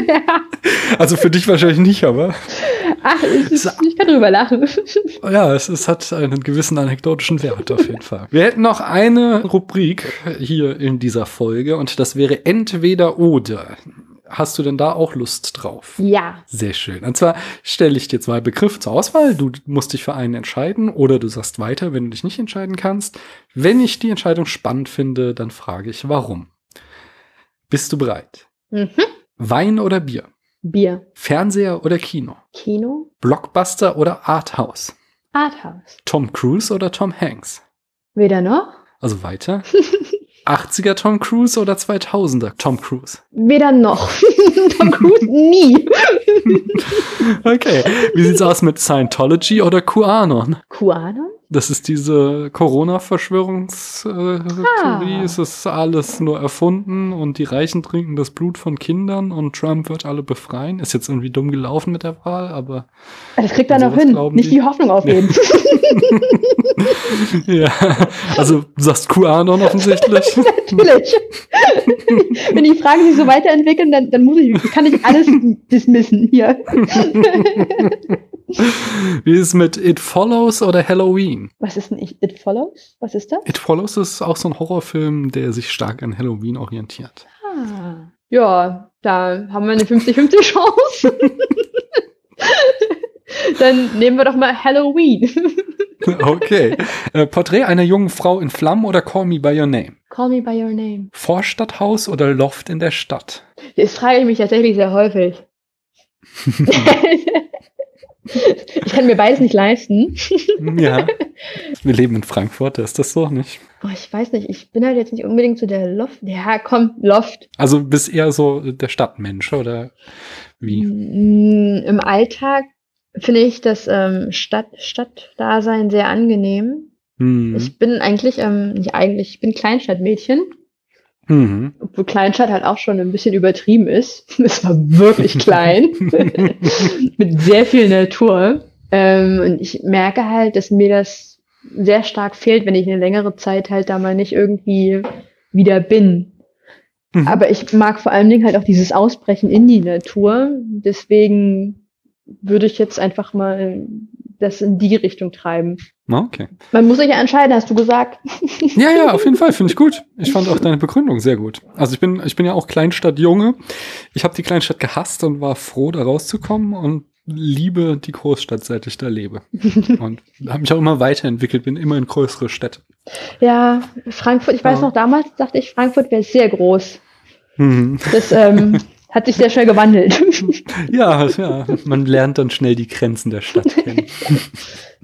ja. Also für dich wahrscheinlich nicht, aber Ach, es ist, ich kann drüber lachen. ja, es, es hat einen gewissen anekdotischen Wert auf jeden Fall. Wir hätten noch eine Rubrik hier in dieser Folge und das wäre entweder oder. Hast du denn da auch Lust drauf? ja. Sehr schön. Und zwar stelle ich dir zwei Begriffe zur Auswahl. Du musst dich für einen entscheiden oder du sagst weiter, wenn du dich nicht entscheiden kannst. Wenn ich die Entscheidung spannend finde, dann frage ich, warum. Bist du bereit? Mhm. Wein oder Bier? Bier. Fernseher oder Kino? Kino. Blockbuster oder Arthouse? Arthouse. Tom Cruise oder Tom Hanks? Weder noch. Also weiter. 80er Tom Cruise oder 2000er Tom Cruise? Weder noch. Tom Cruise nie. Okay. Wie sieht's aus mit Scientology oder QAnon? QAnon? Das ist diese Corona-Verschwörungstheorie. Ah. Es ist alles nur erfunden und die Reichen trinken das Blut von Kindern und Trump wird alle befreien. Ist jetzt irgendwie dumm gelaufen mit der Wahl, aber Das kriegt er Also noch hin. Nicht die? die Hoffnung aufgeben. ja. Also du sagst QAnon offensichtlich. Natürlich. Wenn die Fragen sich so weiterentwickeln, dann, dann muss ich, kann ich alles dismissen hier. Wie ist es mit It Follows oder Halloween? Was ist denn? It Follows? Was ist das? It Follows ist auch so ein Horrorfilm, der sich stark an Halloween orientiert. Ah. Ja, da haben wir eine 50-50 Chance. Dann nehmen wir doch mal Halloween. Okay. Äh, Porträt einer jungen Frau in Flammen oder Call Me By Your Name? Call me by your name. Vorstadthaus oder Loft in der Stadt? Das frage ich mich tatsächlich sehr häufig. ich kann mir beides nicht leisten. Ja. Wir leben in Frankfurt, da ist das so nicht. Oh, ich weiß nicht, ich bin halt jetzt nicht unbedingt so der Loft. Ja, komm, Loft. Also bist eher so der Stadtmensch oder wie? Mm, Im Alltag finde ich das ähm, Stadt Stadtdasein sehr angenehm. Hm. Ich bin eigentlich, ähm, nicht eigentlich, ich bin Kleinstadtmädchen, Mhm. obwohl Kleinstadt halt auch schon ein bisschen übertrieben ist. Es war wirklich klein, mit sehr viel Natur. Ähm, und ich merke halt, dass mir das sehr stark fehlt, wenn ich eine längere Zeit halt da mal nicht irgendwie wieder bin. Mhm. Aber ich mag vor allen Dingen halt auch dieses Ausbrechen in die Natur. Deswegen würde ich jetzt einfach mal das in die Richtung treiben. Okay. Man muss sich ja entscheiden, hast du gesagt. Ja, ja, auf jeden Fall, finde ich gut. Ich fand auch deine Begründung sehr gut. Also ich bin, ich bin ja auch Kleinstadtjunge. Ich habe die Kleinstadt gehasst und war froh, da rauszukommen und liebe die Großstadt, seit ich da lebe. Und habe mich auch immer weiterentwickelt, bin immer in größere Städte. Ja, Frankfurt, ich weiß Ja. noch, damals dachte ich, Frankfurt wäre sehr groß. Mhm. Das ähm, hat sich sehr schnell gewandelt. Ja, ja, man lernt dann schnell die Grenzen der Stadt kennen.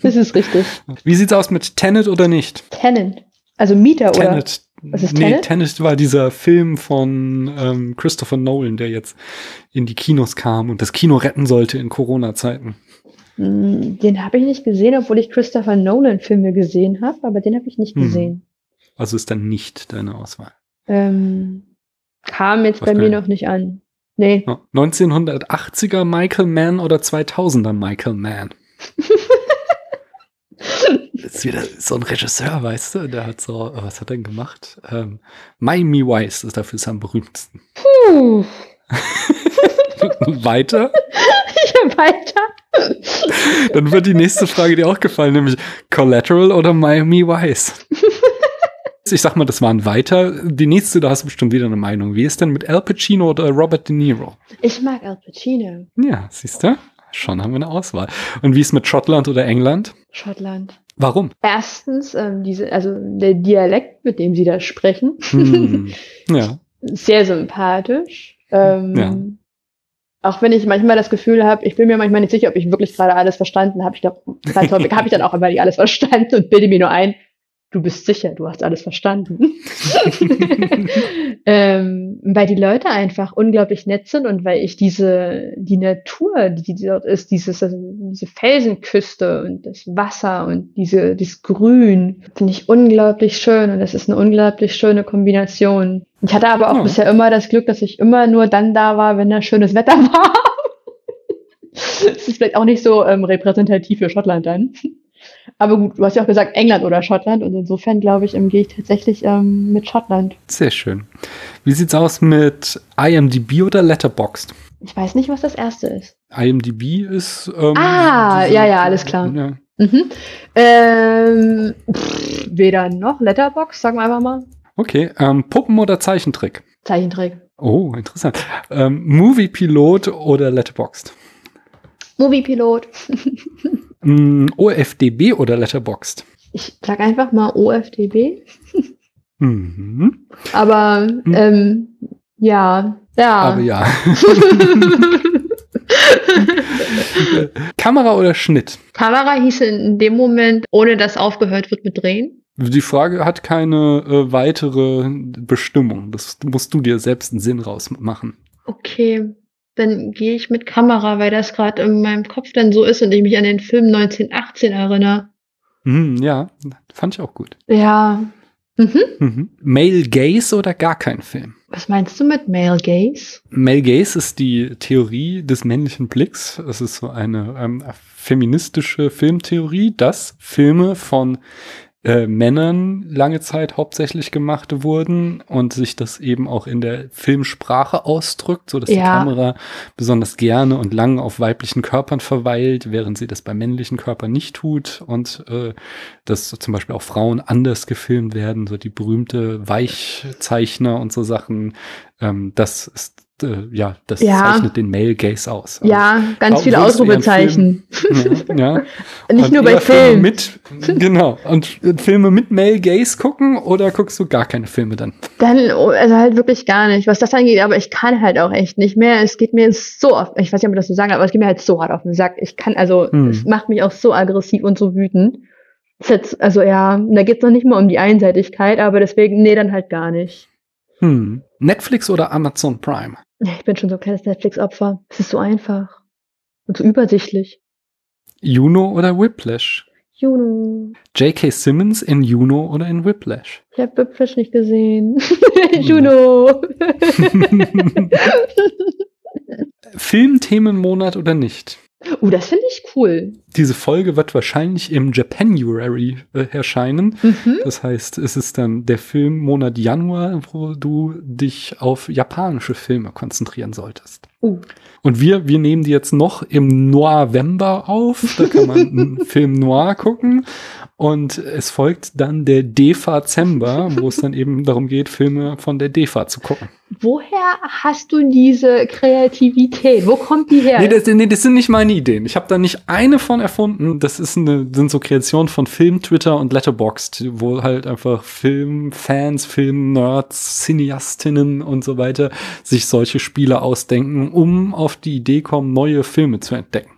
das ist richtig. Wie sieht's aus mit Tenet oder nicht? Tenant. Also Mieter, oder? Tenet. Was ist nee, Tenet? Tenet war dieser Film von ähm, Christopher Nolan, der jetzt in die Kinos kam und das Kino retten sollte in Corona-Zeiten. Mm, Den habe ich nicht gesehen, obwohl ich Christopher Nolan-Filme gesehen habe, aber den habe ich nicht Mhm. gesehen. Also ist dann nicht deine Auswahl. Ähm, kam jetzt Was bei mir noch nicht an. Nee. Ja, 1980er Michael Mann oder 2000er Michael Mann? Das ist wieder so ein Regisseur, weißt du, der hat so, was hat er denn gemacht? Ähm, Miami Vice ist dafür am berühmtesten. Puh. Weiter? Ja, weiter. Dann wird die nächste Frage dir auch gefallen, nämlich Collateral oder Miami Vice? Ich sag mal, das waren weiter. Die nächste, da hast du bestimmt wieder eine Meinung. Wie ist denn mit Al Pacino oder Robert De Niro? Ich mag Al Pacino. Ja, siehst du? Schon haben wir eine Auswahl. Und wie ist mit Schottland oder England? Schottland. Warum? Erstens, ähm, diese, also der Dialekt, mit dem sie da sprechen, Hm. Ja. sehr sympathisch. Ähm, Ja. Auch wenn ich manchmal das Gefühl habe, ich bin mir manchmal nicht sicher, ob ich wirklich gerade alles verstanden habe. Ich glaube, ganz häufig habe ich dann auch immer nicht alles verstanden und bilde mir nur ein, du bist sicher, du hast alles verstanden. ähm, weil die Leute einfach unglaublich nett sind und weil ich diese, die Natur, die dort ist, dieses, also diese Felsenküste und das Wasser und diese, dieses Grün, finde ich unglaublich schön und das ist eine unglaublich schöne Kombination. Ich hatte aber auch Ja. bisher immer das Glück, dass ich immer nur dann da war, wenn da schönes Wetter war. Das ist vielleicht auch nicht so ähm, repräsentativ für Schottland dann. Aber gut, du hast ja auch gesagt England oder Schottland und insofern glaube ich, ähm, gehe ich tatsächlich ähm, mit Schottland. Sehr schön. Wie sieht's aus mit IMDb oder Letterboxd? Ich weiß nicht, was das erste ist. IMDb ist. Ähm, Ah, ja, ja, alles klar. Ja. Mhm. Ähm, pff, weder noch. Letterbox, sagen wir einfach mal. Okay. Ähm, Puppen oder Zeichentrick? Zeichentrick. Oh, interessant. Ähm, Movie-Pilot oder Letterboxd? Moviepilot. Mm, OFDB oder Letterboxd? Ich sag einfach mal OFDB. Mhm. Aber Hm. ähm, Ja, ja. Aber ja. Kamera oder Schnitt? Kamera hieß in dem Moment, ohne dass aufgehört wird mit Drehen. Die Frage hat keine äh, weitere Bestimmung. Das musst du dir selbst einen Sinn rausmachen. Okay, dann gehe ich mit Kamera, weil das gerade in meinem Kopf dann so ist und ich mich an den Film 1918 erinnere. Hm, ja, fand ich auch gut. Ja. Mhm. Mhm. Male Gaze oder gar kein Film? Was meinst du mit Male Gaze? Male Gaze ist die Theorie des männlichen Blicks. Es ist so eine ähm, feministische Filmtheorie, dass Filme von äh, Männern lange Zeit hauptsächlich gemacht wurden und sich das eben auch in der Filmsprache ausdrückt, so dass die Ja. Kamera besonders gerne und lang auf weiblichen Körpern verweilt, während sie das bei männlichen Körpern nicht tut und äh, dass zum Beispiel auch Frauen anders gefilmt werden, so die berühmte Weichzeichner und so Sachen. Ähm, das ist äh, ja, das Ja. zeichnet den Male Gaze aus. Also, Ja, ganz viele Ausrufezeichen. ja, ja. Nicht Und nur bei Filmen. Mit, genau. Und Filme mit Male Gaze gucken oder guckst du gar keine Filme dann? Dann, oh, also halt wirklich gar nicht, was das angeht, aber ich kann halt auch echt nicht mehr. Es geht mir so auf, ich weiß nicht, ob ich das so sagen, aber es geht mir halt so hart auf den Sack. Ich kann, also, Hm. es macht mich auch so aggressiv und so wütend. Jetzt, also ja, da geht's noch nicht mal um die Einseitigkeit, aber deswegen, nee, dann halt gar nicht. Hm. Netflix oder Amazon Prime? Ich bin schon so ein kleines Netflix-Opfer. Es ist so einfach. Und so übersichtlich. Juno oder Whiplash? Juno. J.K. Simmons in Juno oder in Whiplash? Ich habe Whiplash nicht gesehen. Juno. Filmthemenmonat oder nicht? Uh, das finde ich cool. Diese Folge wird wahrscheinlich im Japanuary äh, erscheinen. Mhm. Das heißt, es ist dann der Filmmonat Januar, wo du dich auf japanische Filme konzentrieren solltest. Uh. Und wir, wir nehmen die jetzt noch im November auf. Da kann man einen Film Noir gucken. Und es folgt dann der Defa-Zember, wo es dann eben darum geht, Filme von der Defa zu gucken. Woher hast du diese Kreativität? Wo kommt die her? Nee, das, nee, das sind nicht meine Ideen. Ich habe da nicht eine von erfunden. Das ist eine, sind so Kreationen von Film, Twitter und Letterboxd, wo halt einfach Filmfans, Filmnerds, Cineastinnen und so weiter sich solche Spiele ausdenken, um auf die Idee kommen, neue Filme zu entdecken.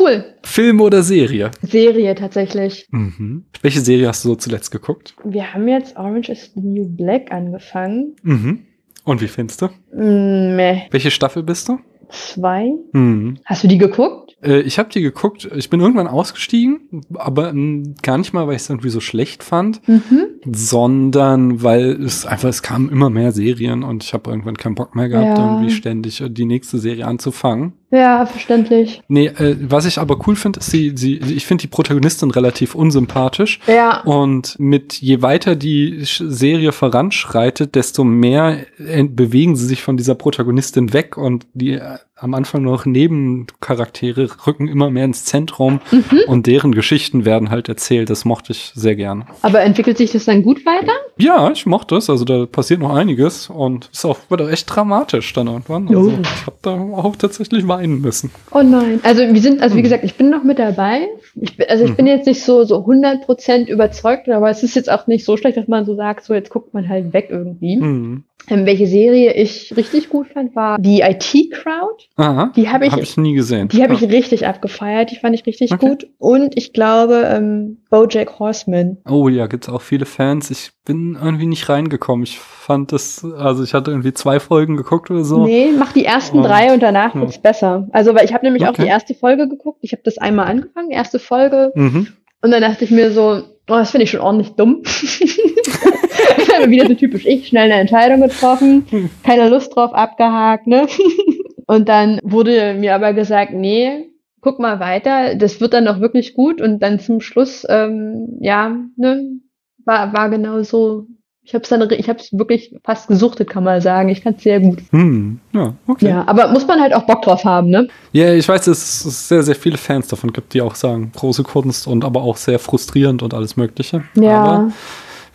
Cool. Film oder Serie? Serie tatsächlich. Mhm. Welche Serie hast du so zuletzt geguckt? Wir haben jetzt Orange is the New Black angefangen. Mhm. Und wie findest du? Mm, Meh. Welche Staffel bist du? Zwei. Mhm. Hast du die geguckt? Äh, ich habe die geguckt. Ich bin irgendwann ausgestiegen, aber mh, gar nicht mal, weil ich es irgendwie so schlecht fand, Mhm. sondern weil es einfach, es kamen immer mehr Serien und ich habe irgendwann keinen Bock mehr gehabt, Ja. irgendwie ständig die nächste Serie anzufangen. Ja, verständlich. Nee, äh, was ich aber cool finde, ist sie, sie, ich finde die Protagonistin relativ unsympathisch. Ja. Und mit je weiter die Serie voranschreitet, desto mehr äh, bewegen sie sich von dieser Protagonistin weg und die äh, am Anfang noch Nebencharaktere rücken immer mehr ins Zentrum Mhm. und deren Geschichten werden halt erzählt. Das mochte ich sehr gerne. Aber entwickelt sich das dann gut weiter? Ja, ich mochte es. Also da passiert noch einiges und ist auch wird auch echt dramatisch dann irgendwann. Also ich habe da auch tatsächlich weinen müssen. Oh nein. Also wir sind, also wie Mhm. gesagt, ich bin noch mit dabei. Ich bin, also ich bin jetzt nicht so so 100% überzeugt, aber es ist jetzt auch nicht so schlecht, dass man so sagt, so jetzt guckt man halt weg irgendwie. Hm. Ähm, welche Serie ich richtig gut fand, war die IT Crowd. Aha. Die habe ich, Hab ich nie gesehen. die habe ich Ah. richtig abgefeiert. Die fand ich richtig Okay. gut. Und ich glaube ähm, BoJack Horseman. Oh ja, gibt's auch viele Fans. Ich bin irgendwie nicht reingekommen. Ich fand das, also ich hatte irgendwie zwei Folgen geguckt oder so. Nee, mach die ersten Und- drei und danach ja. wird's besser. Also weil ich habe nämlich auch Okay. die erste Folge geguckt. Ich habe das einmal angefangen, erste Folge, Mhm. und dann dachte ich mir so, oh, das finde ich schon ordentlich dumm. Wieder so typisch ich, schnell eine Entscheidung getroffen, keine Lust drauf, abgehakt, ne? Und dann wurde mir aber gesagt, nee, guck mal weiter, das wird dann noch wirklich gut. Und dann zum Schluss, ähm, ja, ne, war, war genau so. Ich habe es dann, ich habe es wirklich fast gesuchtet, kann man sagen. Ich fand es sehr gut. Hm. Ja, okay. Ja, aber muss man halt auch Bock drauf haben, ne? Ja, ich weiß, dass es sehr, sehr viele Fans davon gibt, die auch sagen, große Kunst und aber auch sehr frustrierend und alles Mögliche. Ja. Aber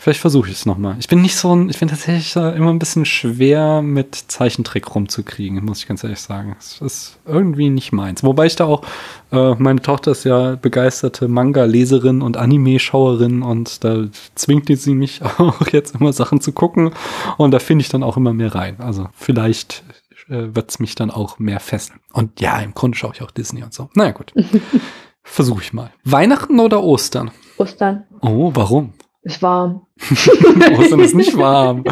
Vielleicht versuche ich es nochmal. Ich bin nicht so ein, ich bin tatsächlich äh, immer ein bisschen schwer mit Zeichentrick rumzukriegen, muss ich ganz ehrlich sagen. Es ist irgendwie nicht meins. Wobei ich da auch, äh, meine Tochter ist ja begeisterte Manga-Leserin und Anime-Schauerin und da zwingt sie mich auch jetzt immer Sachen zu gucken und da finde ich dann auch immer mehr rein. Also vielleicht äh, wird es mich dann auch mehr fesseln. Und ja, im Grunde schaue ich auch Disney und so. Naja, gut. Versuche ich mal. Weihnachten oder Ostern? Ostern. Oh, warum? Ist warm. Ostern ist nicht warm.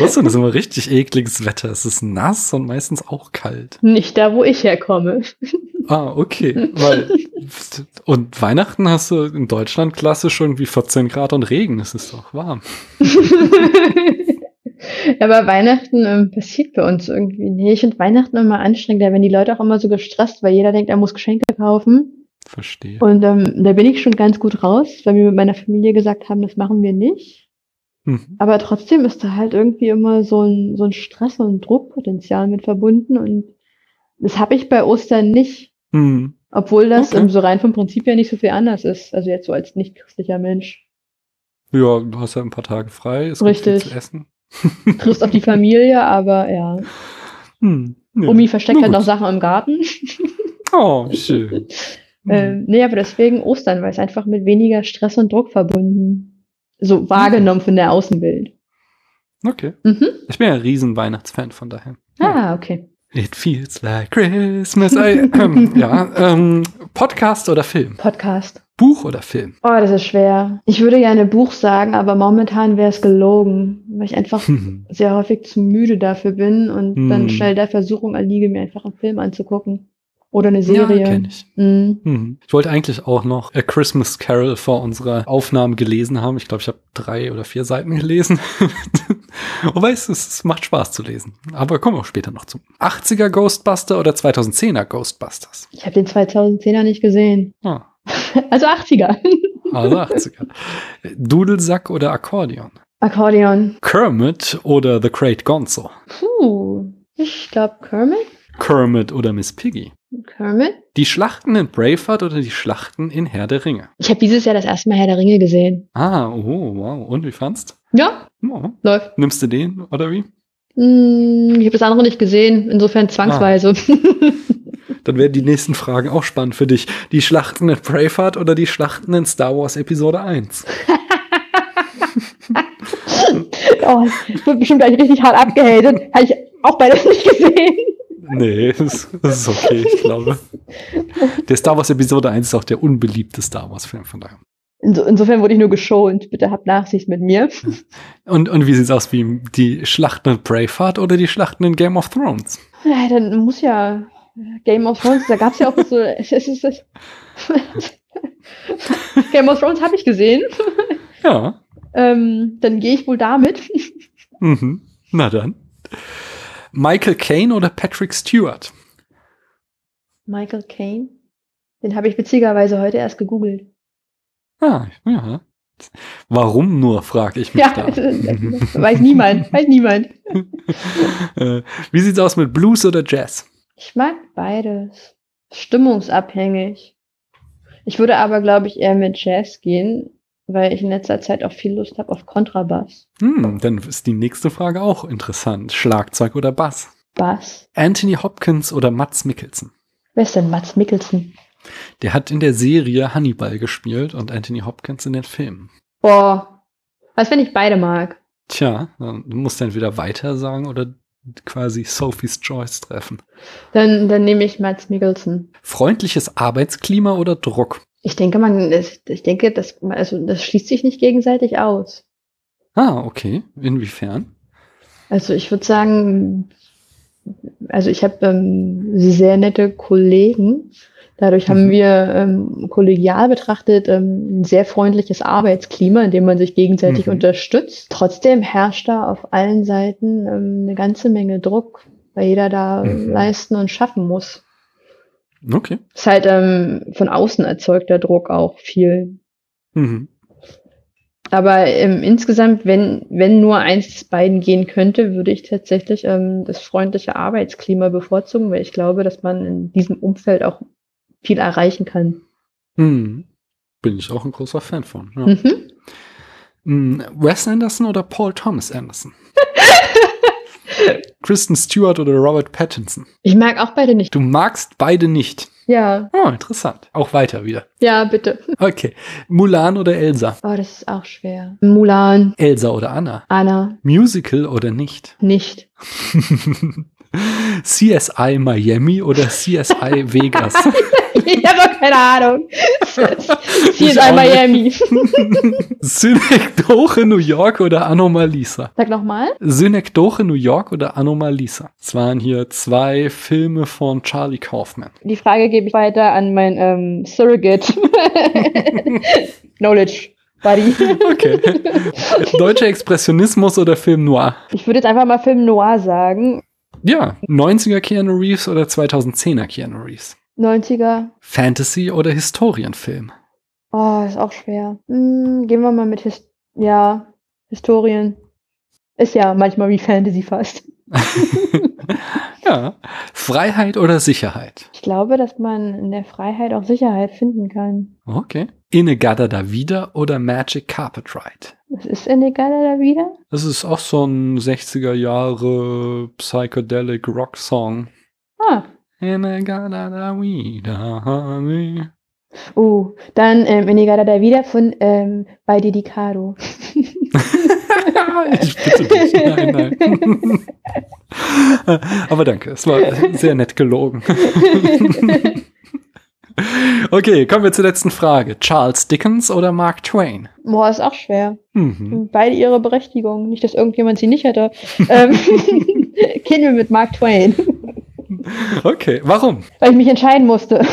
Ostern ist immer richtig ekliges Wetter. Es ist nass und meistens auch kalt. Nicht da, wo ich herkomme. Ah, okay. Weil, und Weihnachten hast du in Deutschland klassisch irgendwie 14 Grad und Regen. Es ist doch warm. Aber Weihnachten ähm, passiert bei uns irgendwie nicht. Und Weihnachten immer anstrengend. Da werden die Leute auch immer so gestresst, weil jeder denkt, er muss Geschenke kaufen. Verstehe. Und ähm, da bin ich schon ganz gut raus, weil wir mit meiner Familie gesagt haben, das machen wir nicht. Mhm. Aber trotzdem ist da halt irgendwie immer so ein, so ein Stress und Druckpotenzial mit verbunden. Und das habe ich bei Ostern nicht. Mhm. Obwohl das Okay. so rein vom Prinzip ja nicht so viel anders ist. Also jetzt so als nicht christlicher Mensch. Ja, du hast ja ein paar Tage frei. Es gibt Richtig. viel zu essen. Triffst auf die Familie, aber ja. Hm. Ja. Omi versteckt halt noch Sachen im Garten. Oh, schön. Ähm, nee, aber deswegen Ostern, weil es einfach mit weniger Stress und Druck verbunden. So wahrgenommen von der Außenwelt. Okay. Mhm. Ich bin ja ein riesen Weihnachtsfan von daher. Ah, okay. It feels like Christmas. I, ähm, ja, ähm, Podcast oder Film? Podcast. Buch oder Film? Oh, das ist schwer. Ich würde gerne Buch sagen, aber momentan wäre es gelogen, weil ich einfach Hm. sehr häufig zu müde dafür bin und Hm. dann schnell der Versuchung erliege, mir einfach einen Film anzugucken. Oder eine Ja, Serie. kenn ich. Mhm. Hm. Ich wollte eigentlich auch noch A Christmas Carol vor unserer Aufnahme gelesen haben. Ich glaube, ich habe drei oder vier Seiten gelesen. Wobei es, es macht Spaß zu lesen. Aber kommen wir auch später noch zu. 80er Ghostbuster oder 2010er Ghostbusters? Ich habe den 2010er nicht gesehen. Ah, Also 80er. also 80er. Dudelsack oder Akkordeon? Akkordeon. Kermit oder The Great Gonzo? Puh. Ich glaube Kermit. Kermit oder Miss Piggy? Kermit. Die Schlachten in Braveheart oder die Schlachten in Herr der Ringe? Ich habe dieses Jahr das erste Mal Herr der Ringe gesehen. Ah, oh, wow. Und wie fandst? Ja, Oh. läuft. Nimmst du den oder wie? Hm, ich habe das andere nicht gesehen, insofern zwangsweise. Dann werden die nächsten Fragen auch spannend für dich. Die Schlachten in Braveheart oder die Schlachten in Star Wars Episode 1? oh, das wird bestimmt gleich richtig hart abgehatet. Habe ich auch beides nicht gesehen. Nee, das, das ist okay, ich glaube. Der Star Wars Episode 1 ist auch der unbeliebte Star Wars Film von daher. Inso insofern wurde ich nur geschont. Bitte habt Nachsicht mit mir. Und, und wie sieht's aus wie die Schlachten in Braveheart oder die Schlachten in Game of Thrones? Ja, dann muss ja Game of Thrones, da gab's ja auch so. Es es Game of Thrones habe ich gesehen. Ja. Ähm, dann gehe ich wohl damit. Mhm. Na dann. Michael Caine oder Patrick Stewart? Michael Caine. Den habe ich witzigerweise heute erst gegoogelt. Ah, ja. Warum nur, frage ich mich Ja, da. weiß niemand, weiß niemand. Äh, Wie sieht's aus mit Blues oder Jazz? Ich mag beides. Stimmungsabhängig. Ich würde aber, glaube ich, eher mit Jazz gehen, weil ich in letzter Zeit auch viel Lust habe auf Kontrabass. Hm, dann ist die nächste Frage auch interessant. Schlagzeug oder Bass? Bass. Anthony Hopkins oder Mats Mikkelsen? Wer ist denn Mats Mikkelsen? Der hat in der Serie Hannibal gespielt und Anthony Hopkins in den Filmen. Boah. Was, wenn ich beide mag? Tja, dann musst du entweder weiter sagen oder quasi Sophie's Choice treffen. Dann, dann nehme ich Mats Mikkelsen. Freundliches Arbeitsklima oder Druck? Ich denke, man, das- ich denke, das, also, das schließt sich nicht gegenseitig aus. Ah, okay. Inwiefern? Also ich würde sagen, also ich habe ähm, sehr nette Kollegen. Dadurch haben Mhm. wir ähm, kollegial betrachtet ähm, ein sehr freundliches Arbeitsklima, in dem man sich gegenseitig Mhm. unterstützt. Trotzdem herrscht da auf allen Seiten ähm, eine ganze Menge Druck, weil jeder da Mhm. leisten und schaffen muss. Okay. Ist halt ähm, von außen erzeugt der Druck auch viel. Mhm. Aber ähm, insgesamt, wenn, wenn nur eins des beiden gehen könnte, würde ich tatsächlich ähm, das freundliche Arbeitsklima bevorzugen, weil ich glaube, dass man in diesem Umfeld auch viel erreichen kann. Mhm. Bin ich auch ein großer Fan von. Ja. Mhm. Hm, Wes Anderson oder Paul Thomas Anderson? Kristen Stewart oder Robert Pattinson? Ich mag auch beide nicht. Du magst beide nicht. Ja. Oh, interessant. Auch weiter wieder. Ja, bitte. Okay. Mulan oder Elsa? Oh, das ist auch schwer. Mulan. Elsa oder Anna? Anna. Musical oder nicht? Nicht. CSI Miami oder CSI Vegas? ich habe keine Ahnung. CSI Miami. Synekdoche New York oder Anomalisa? Sag nochmal. Synekdoche New York oder Anomalisa? Es waren hier zwei Filme von Charlie Kaufman. Die Frage gebe ich weiter an mein ähm, Surrogate. Knowledge. Buddy. Okay. Deutscher Expressionismus oder Film Noir? Ich würde jetzt einfach mal Film Noir sagen. Ja, 90er Keanu Reeves oder 2010er Keanu Reeves? 90er. Fantasy oder Historienfilm? Oh, ist auch schwer. Hm, gehen wir mal mit His ja, Historien. Ist ja manchmal wie Fantasy fast. ja. Freiheit oder Sicherheit? Ich glaube, dass man in der Freiheit auch Sicherheit finden kann. Okay. Inegada da wieder oder Magic Carpet Ride? Was ist Inegada da wieder? Das ist auch so ein 60er Jahre Psychedelic Rock Song. Ah. Uh, dann ähm, Inegada da wieder von ähm, bei Dedicado. ich bitte dich. Nein, nein. Aber danke, es war sehr nett gelogen. Okay, kommen wir zur letzten Frage. Charles Dickens oder Mark Twain? Boah, ist auch schwer. Mhm. Beide ihre Berechtigung. Nicht, dass irgendjemand sie nicht hätte. ähm, gehen wir mit Mark Twain. Okay, warum? Weil ich mich entscheiden musste.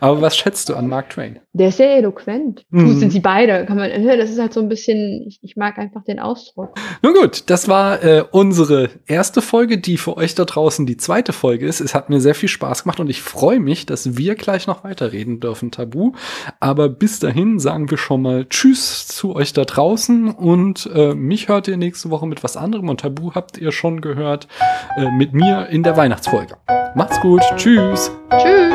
Aber was schätzt du an Mark Twain? Der ist sehr eloquent. Mhm. Gut, sind sie beide. Kann man, das ist halt so ein bisschen, ich, ich mag einfach den Ausdruck. Nun gut, das war äh, unsere erste Folge, die für euch da draußen die zweite Folge ist. Es hat mir sehr viel Spaß gemacht und ich freue mich, dass wir gleich noch weiterreden dürfen, Tabu. Aber bis dahin sagen wir schon mal Tschüss zu euch da draußen und äh, mich hört ihr nächste Woche mit was anderem und Tabu habt ihr schon gehört äh, mit mir in der Weihnachtsfolge. Macht's gut. Tschüss. Tschüss.